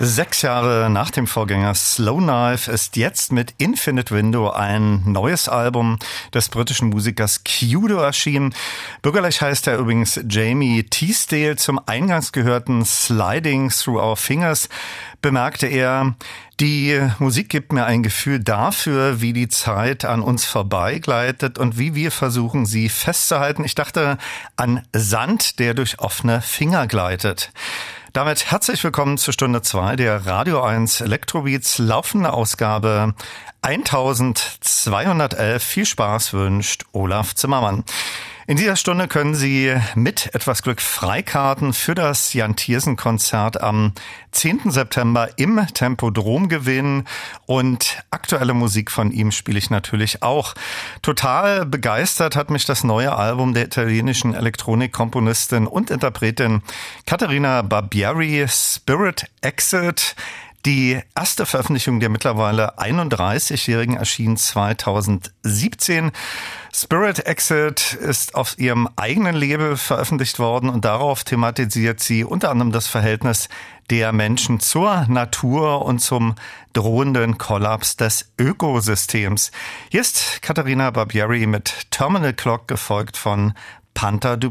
Speaker 2: Sechs Jahre nach dem Vorgänger Slow Knife ist jetzt mit Infinite Window ein neues Album des britischen Musikers Kudo erschienen. Bürgerlich heißt er übrigens Jamie Teasdale. Zum eingangs gehörten Sliding Through Our Fingers bemerkte er, die Musik gibt mir ein Gefühl dafür, wie die Zeit an uns vorbeigleitet und wie wir versuchen, sie festzuhalten. Ich dachte an Sand, der durch offene Finger gleitet. Damit herzlich willkommen zur Stunde 2 der Radio 1 Elektrobeats laufende Ausgabe 1211. Viel Spaß wünscht Olaf Zimmermann. In dieser Stunde können Sie mit etwas Glück Freikarten für das Jan Thiersen Konzert am 10. September im Tempodrom gewinnen und aktuelle Musik von ihm spiele ich natürlich auch. Total begeistert hat mich das neue Album der italienischen Elektronikkomponistin und Interpretin Caterina Barbieri Spirit Exit Die erste Veröffentlichung der mittlerweile 31-Jährigen erschien 2017. Spirit Exit ist auf ihrem eigenen Label veröffentlicht worden und darauf thematisiert sie unter anderem das Verhältnis der Menschen zur Natur und zum drohenden Kollaps des Ökosystems. Hier ist Katharina Barbieri mit Terminal Clock gefolgt von Panther du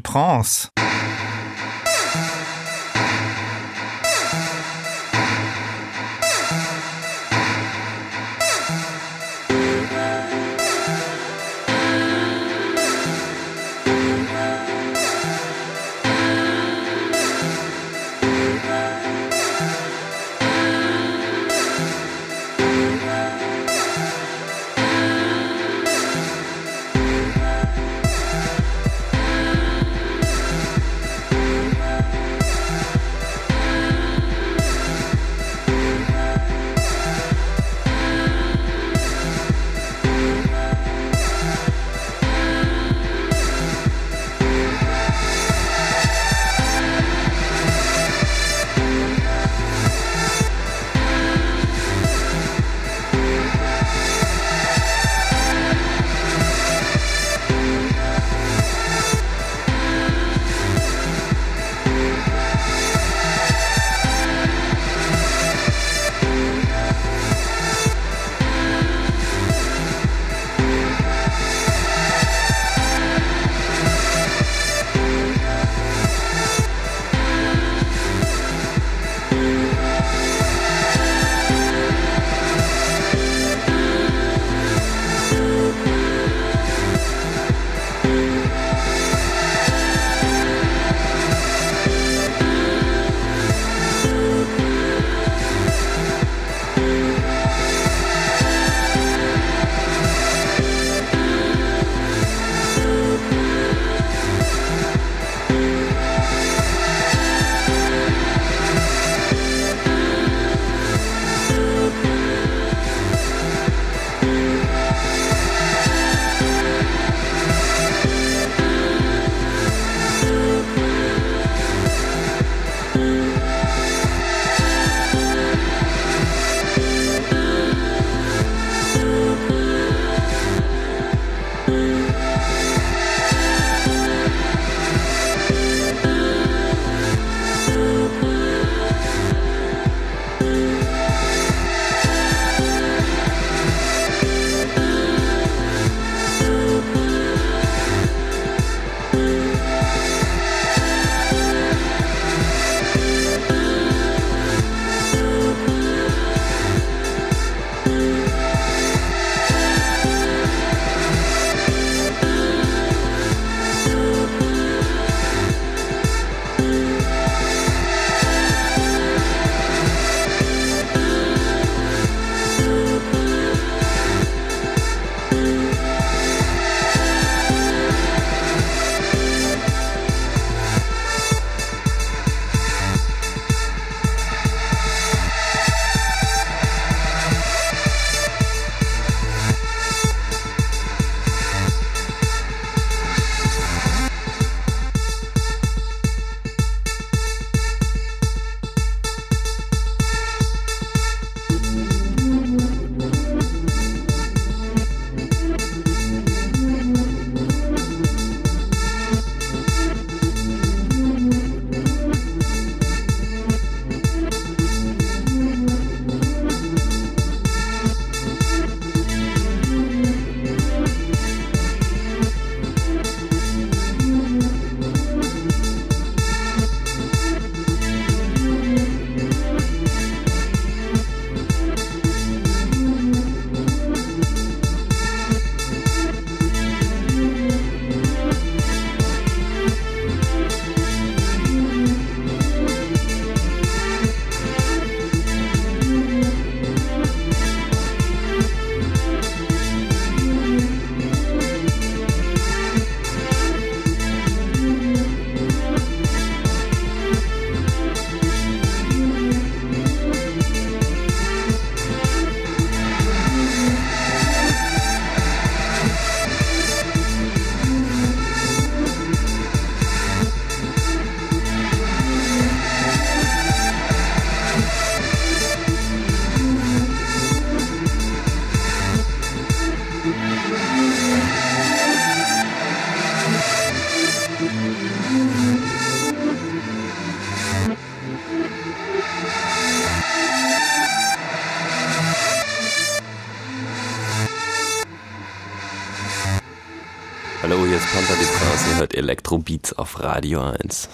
Speaker 6: Elektrobeats auf Radio 1.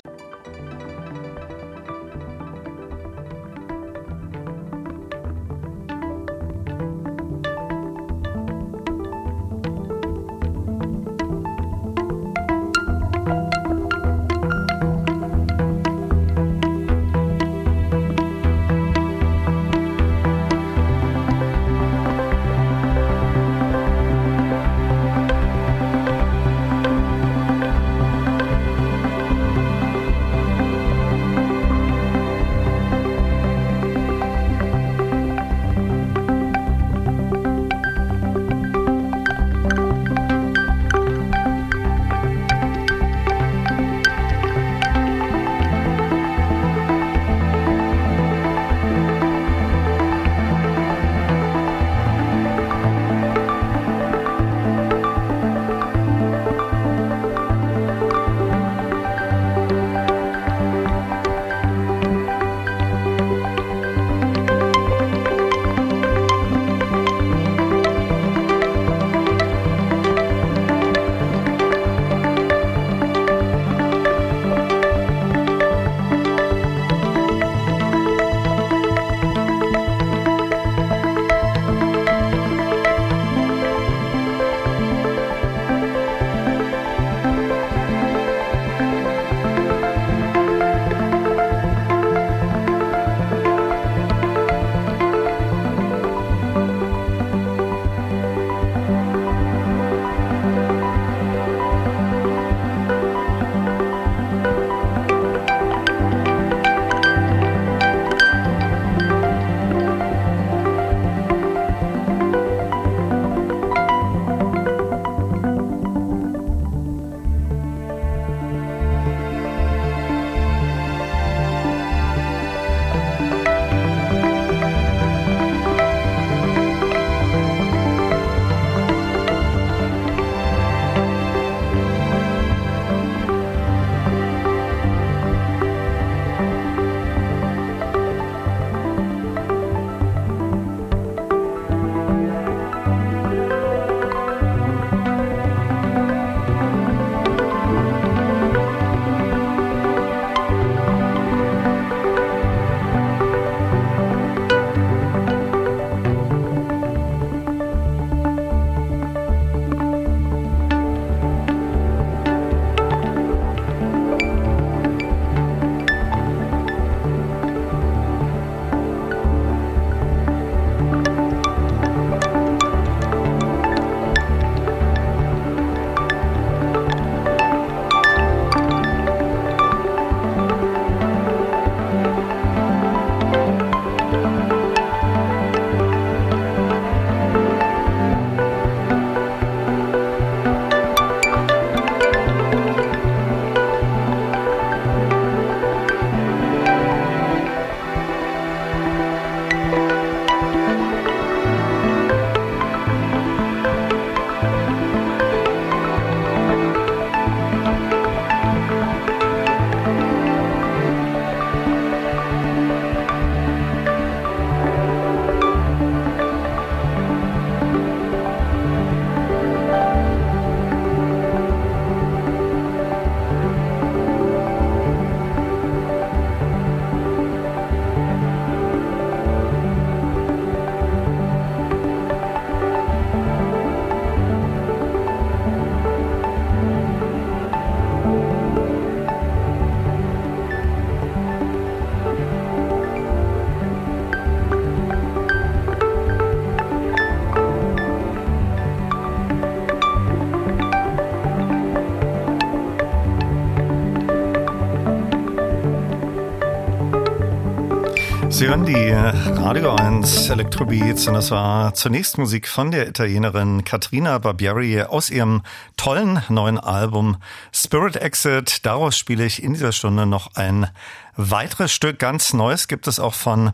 Speaker 2: Sie hören die Radio 1 Electrobeats und das war zunächst Musik von der Italienerin Katrina Barbieri aus ihrem tollen neuen Album Spirit Exit. Daraus spiele ich in dieser Stunde noch ein weiteres Stück. Ganz Neues gibt es auch von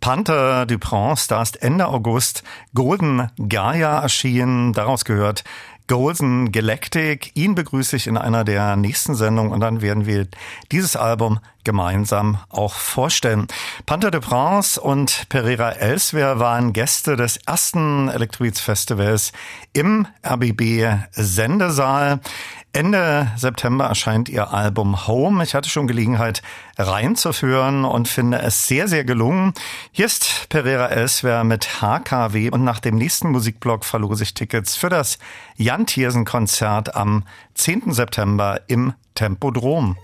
Speaker 2: Panther Dupont. Da ist Ende August Golden Gaia erschienen. Daraus gehört Golden Galactic. Ihn begrüße ich in einer der nächsten Sendungen und dann werden wir dieses Album gemeinsam auch vorstellen. Panther de Prince und Pereira Elsewhere waren Gäste des ersten Elektrobeats Festivals im RBB Sendesaal. Ende September erscheint ihr Album Home. Ich hatte schon Gelegenheit reinzuführen und finde es sehr, sehr gelungen. Hier ist Pereira Elsewhere mit HKW und nach dem nächsten Musikblog verlose ich Tickets für das Jan Thiersen Konzert am 10. September im Tempodrom.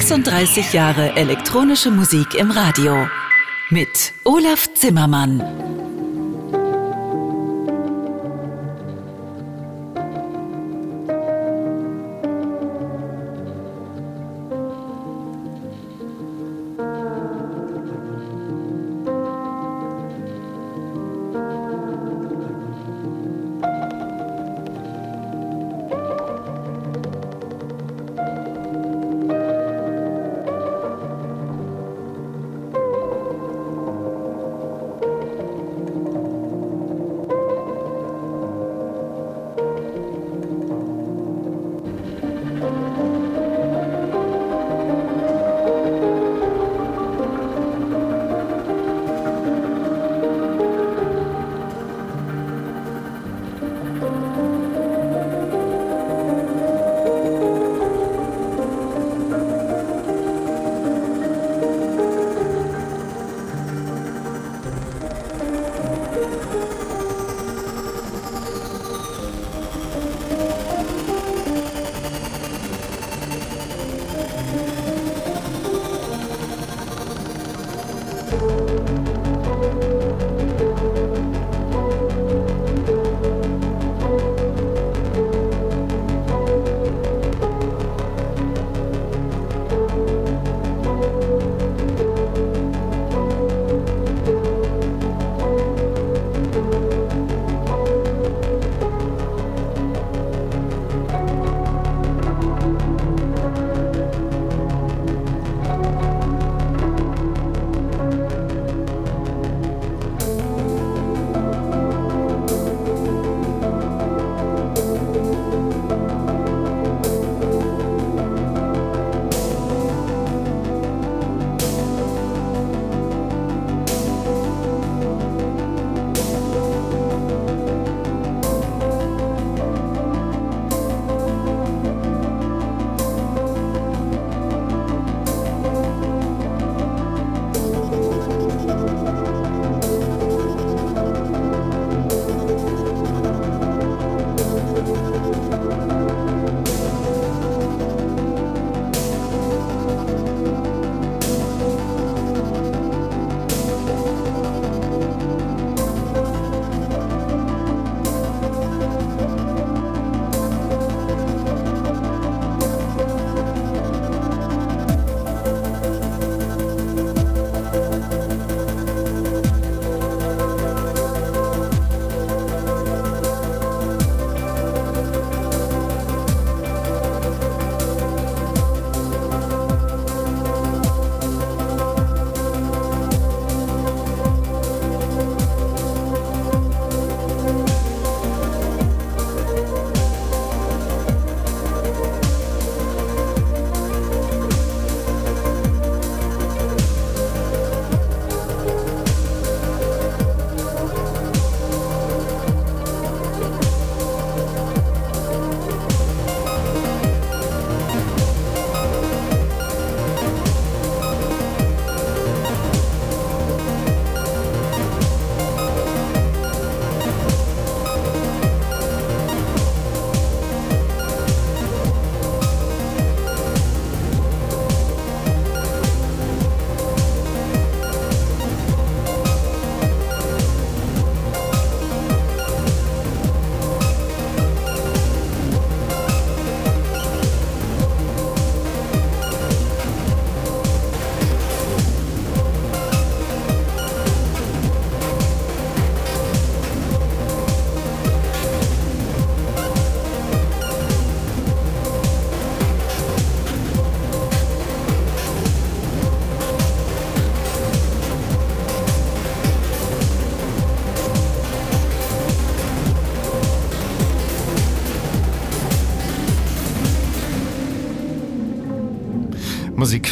Speaker 1: 36 Jahre elektronische Musik im Radio. mit Olaf Zimmermann.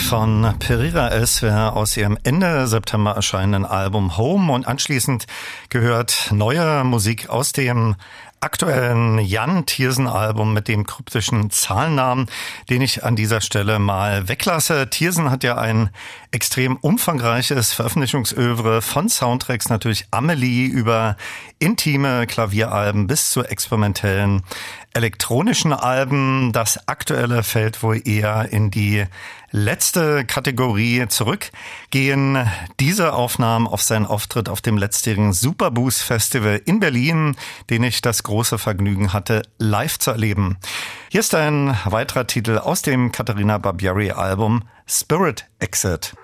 Speaker 2: Von Pereira Elswer aus ihrem Ende September erscheinenden Album Home und anschließend gehört neue Musik aus dem aktuellen Jan Thiersen Album mit dem kryptischen Zahlennamen, den ich an dieser Stelle mal weglasse. Thiersen hat ja ein extrem umfangreiches Veröffentlichungsövre von Soundtracks natürlich Amelie über intime Klavieralben bis zu experimentellen elektronischen Alben. Das aktuelle fällt wohl eher in die letzte Kategorie zurück. Gehen diese Aufnahmen auf seinen Auftritt auf dem letztjährigen Superboost Festival in Berlin, den ich das große Vergnügen hatte, live zu erleben. Hier ist ein weiterer Titel aus dem Katharina Barbieri Album Spirit Exit.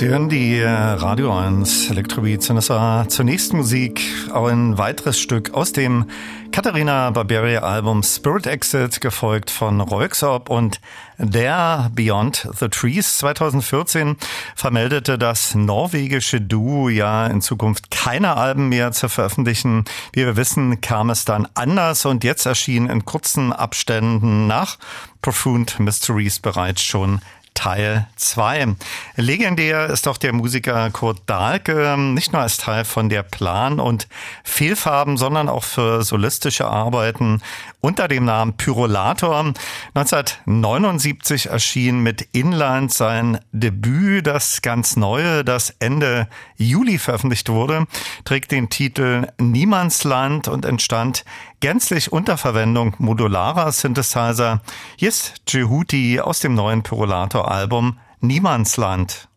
Speaker 2: Sie hören die äh, Radio 1 Elektrobeats und das war zunächst Musik, auch ein weiteres Stück aus dem Katharina Barberia Album Spirit Exit, gefolgt von Roixop und der Beyond the Trees 2014 vermeldete das norwegische Duo ja in Zukunft keine Alben mehr zu veröffentlichen. Wie wir wissen, kam es dann anders und jetzt erschien in kurzen Abständen nach Profound Mysteries bereits schon Teil 2. Legendär ist auch der Musiker Kurt Dahlke, nicht nur als Teil von der Plan- und Fehlfarben, sondern auch für solistische Arbeiten unter dem Namen Pyrolator. 1979 erschien mit Inland sein Debüt, das ganz neue, das Ende Juli veröffentlicht wurde, trägt den Titel Niemandsland und entstand gänzlich unter Verwendung modularer Synthesizer. Hier ist Jehuti aus dem neuen Pyrolator-Album Niemandsland.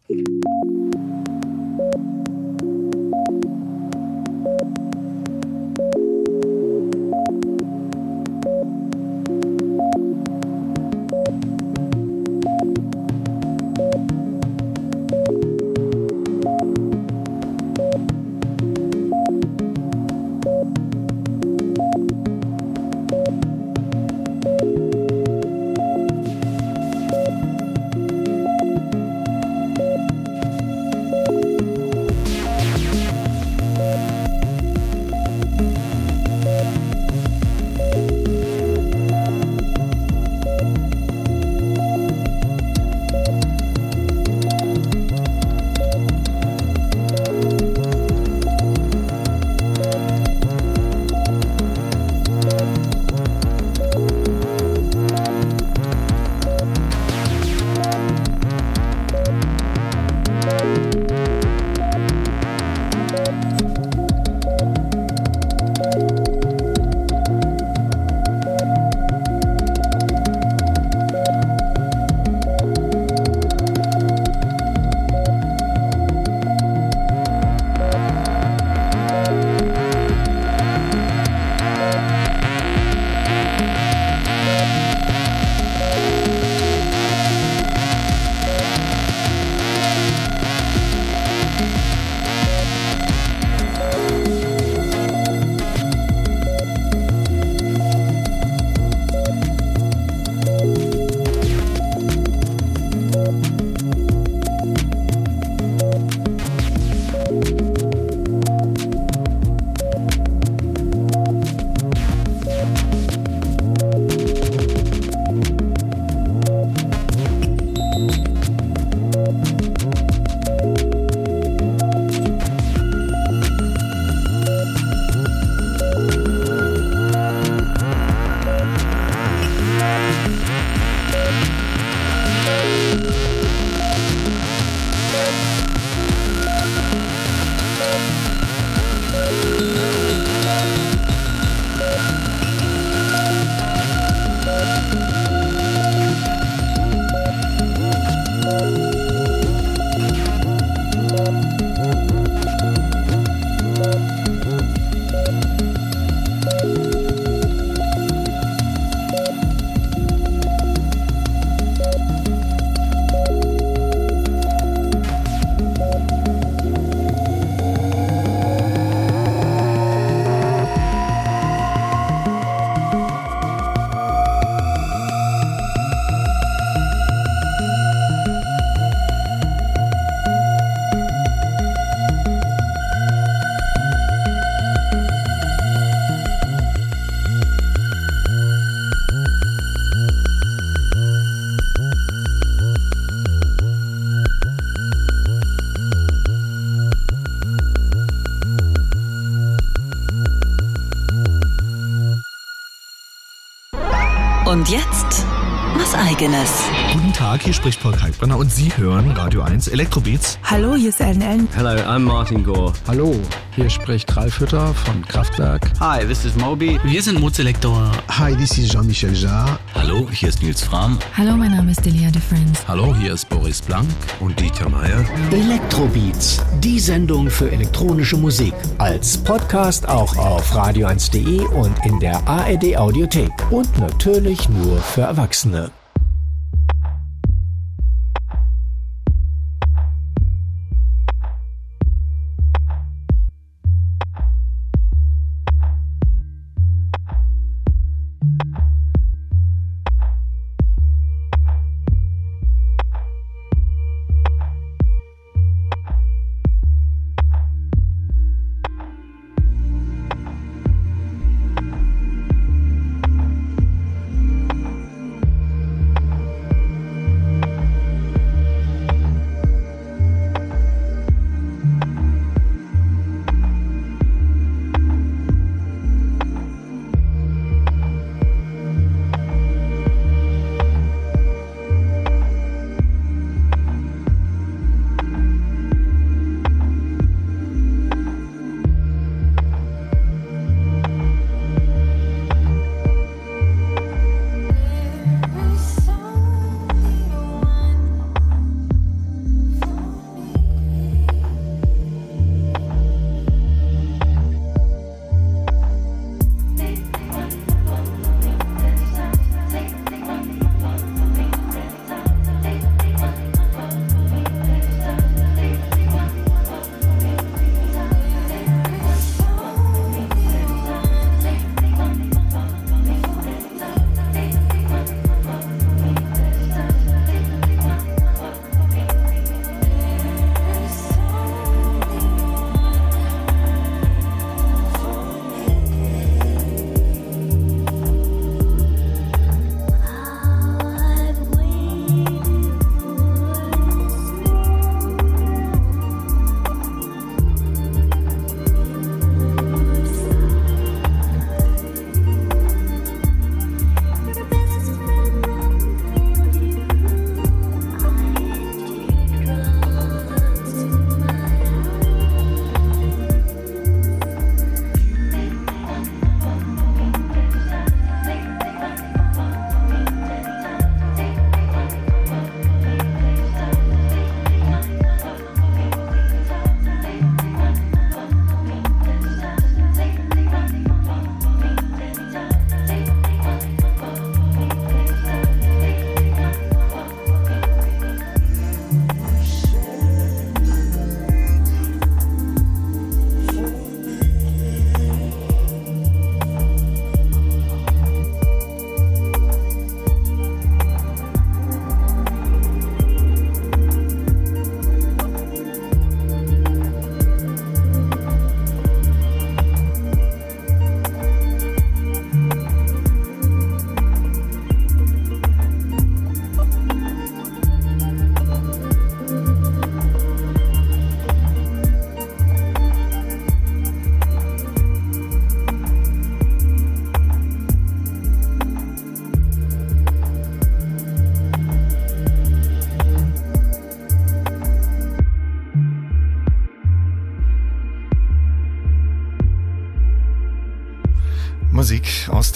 Speaker 1: Eigenes.
Speaker 7: Guten Tag, hier spricht Paul Kalkbrenner und Sie hören Radio 1 Elektrobeats.
Speaker 8: Hallo, hier ist Ellen Ellen.
Speaker 9: Hello, I'm Martin Gore.
Speaker 10: Hallo, hier spricht Ralf Hütter von Kraftwerk.
Speaker 11: Hi, this is Moby.
Speaker 12: Wir sind Mozelektor.
Speaker 13: Hi, this is Jean-Michel Jarre.
Speaker 14: Hallo, hier ist Nils Fram.
Speaker 15: Hallo, mein Name ist Delia de Friends.
Speaker 16: Hallo, hier ist Boris Blank
Speaker 17: und Dieter Meier.
Speaker 18: Elektrobeats, die Sendung für elektronische Musik. Als Podcast auch auf radio1.de und in der ARD Audiothek. Und natürlich nur für Erwachsene.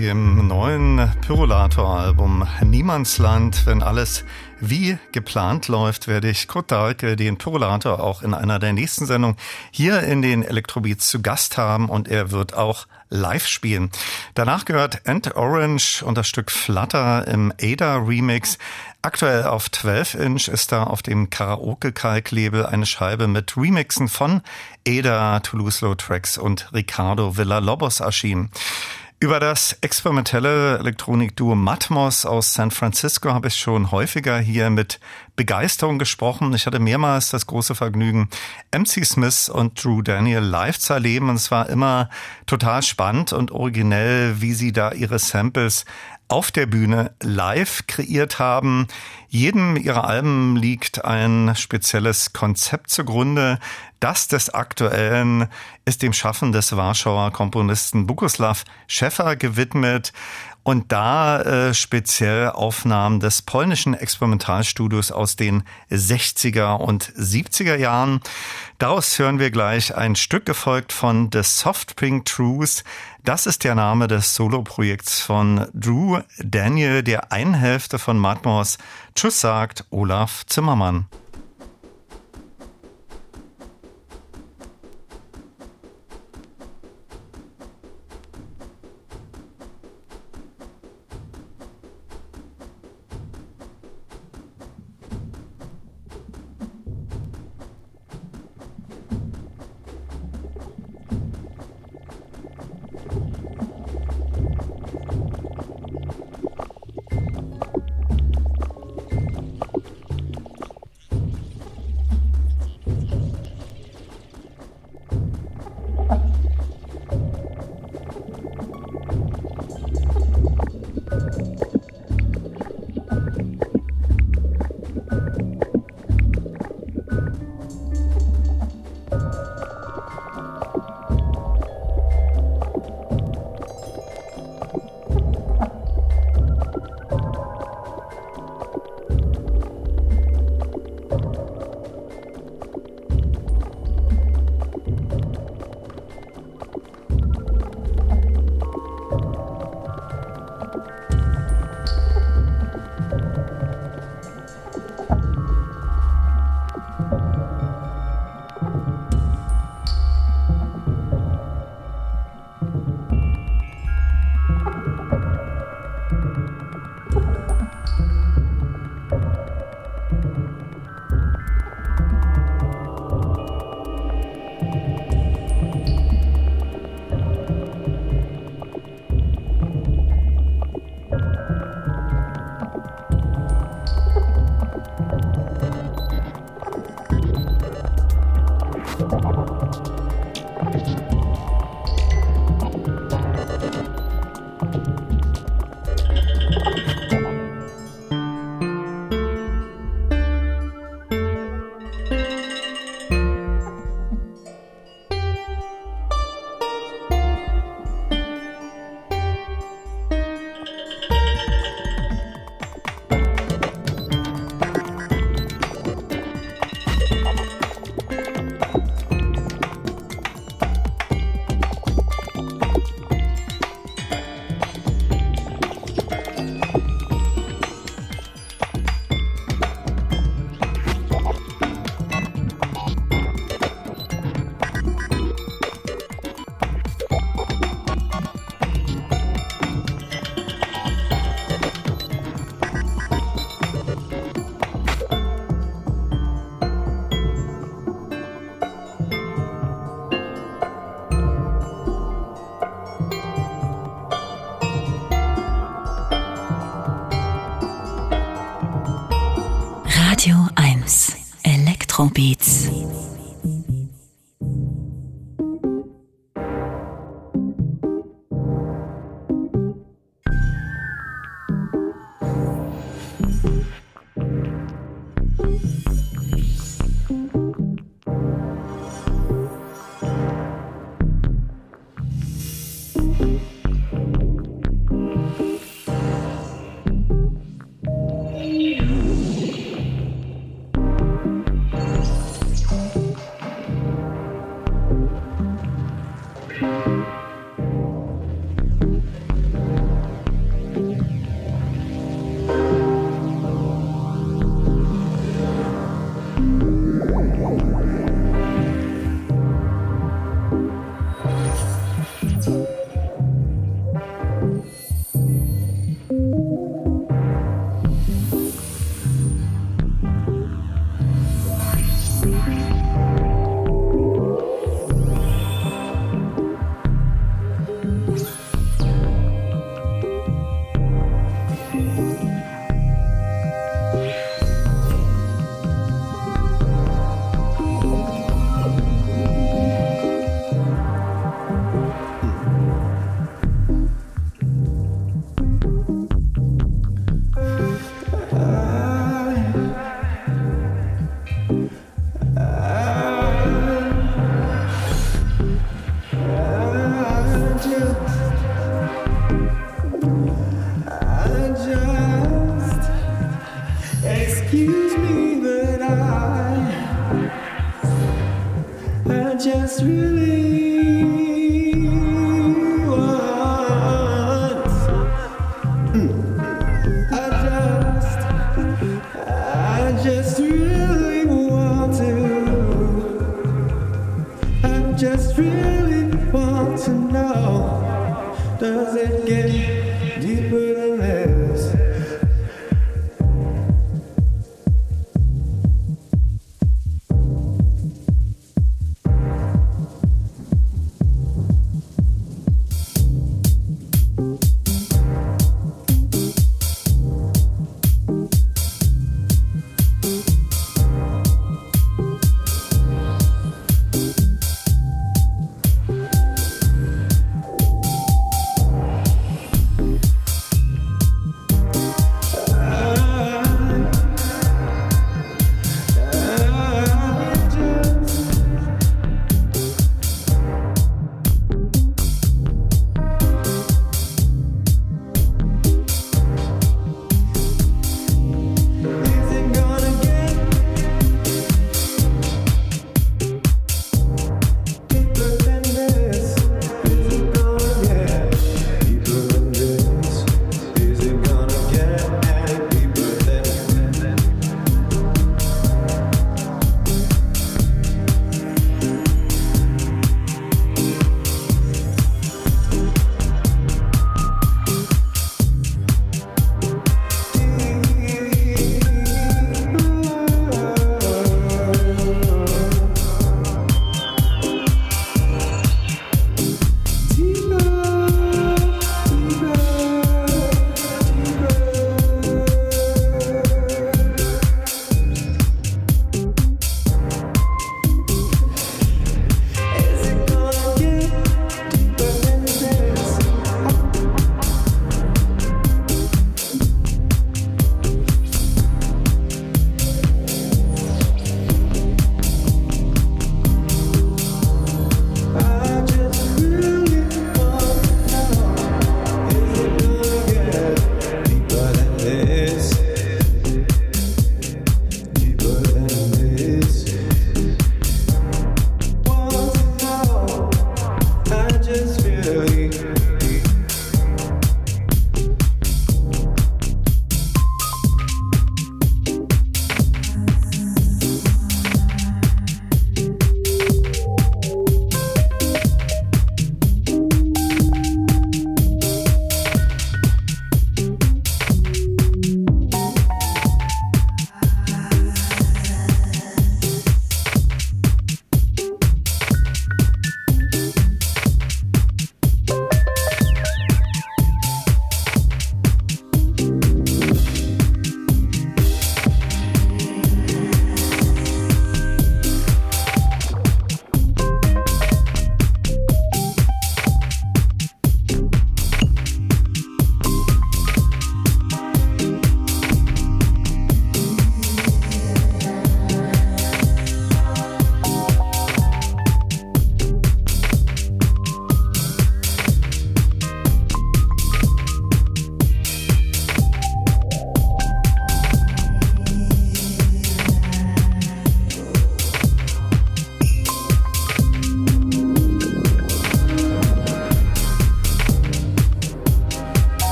Speaker 2: Dem neuen Pyrolator-Album Niemandsland. Wenn alles wie geplant läuft, werde ich Kurt Dahlke, den Pyrolator, auch in einer der nächsten Sendungen hier in den Electrobeats zu Gast haben und er wird auch live spielen. Danach gehört End Orange und das Stück Flutter im Ada Remix. Aktuell auf 12 Inch ist da auf dem Karaoke-Kalk-Label eine Scheibe mit Remixen von Ada, Toulouse-Lautrec und Ricardo Villa-Lobos erschienen. Über das experimentelle Elektronikduo Matmos aus San Francisco habe ich schon häufiger hier mit Begeisterung gesprochen. Ich hatte mehrmals das große Vergnügen, MC Smith und Drew Daniel live zu erleben. Und es war immer total spannend und originell, wie sie da ihre Samples auf der Bühne live kreiert haben. Jedem ihrer Alben liegt ein spezielles Konzept zugrunde. Das des aktuellen ist dem Schaffen des Warschauer Komponisten Bukoslav Schäffer gewidmet. Und da äh, speziell Aufnahmen des polnischen Experimentalstudios aus den 60er und 70er Jahren. Daraus hören wir gleich ein Stück gefolgt von The Soft Pink Truth. Das ist der Name des Soloprojekts von Drew Daniel, der einen Hälfte von Matmos Tschüss sagt Olaf Zimmermann.
Speaker 1: through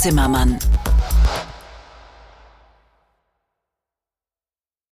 Speaker 1: Zimmermann.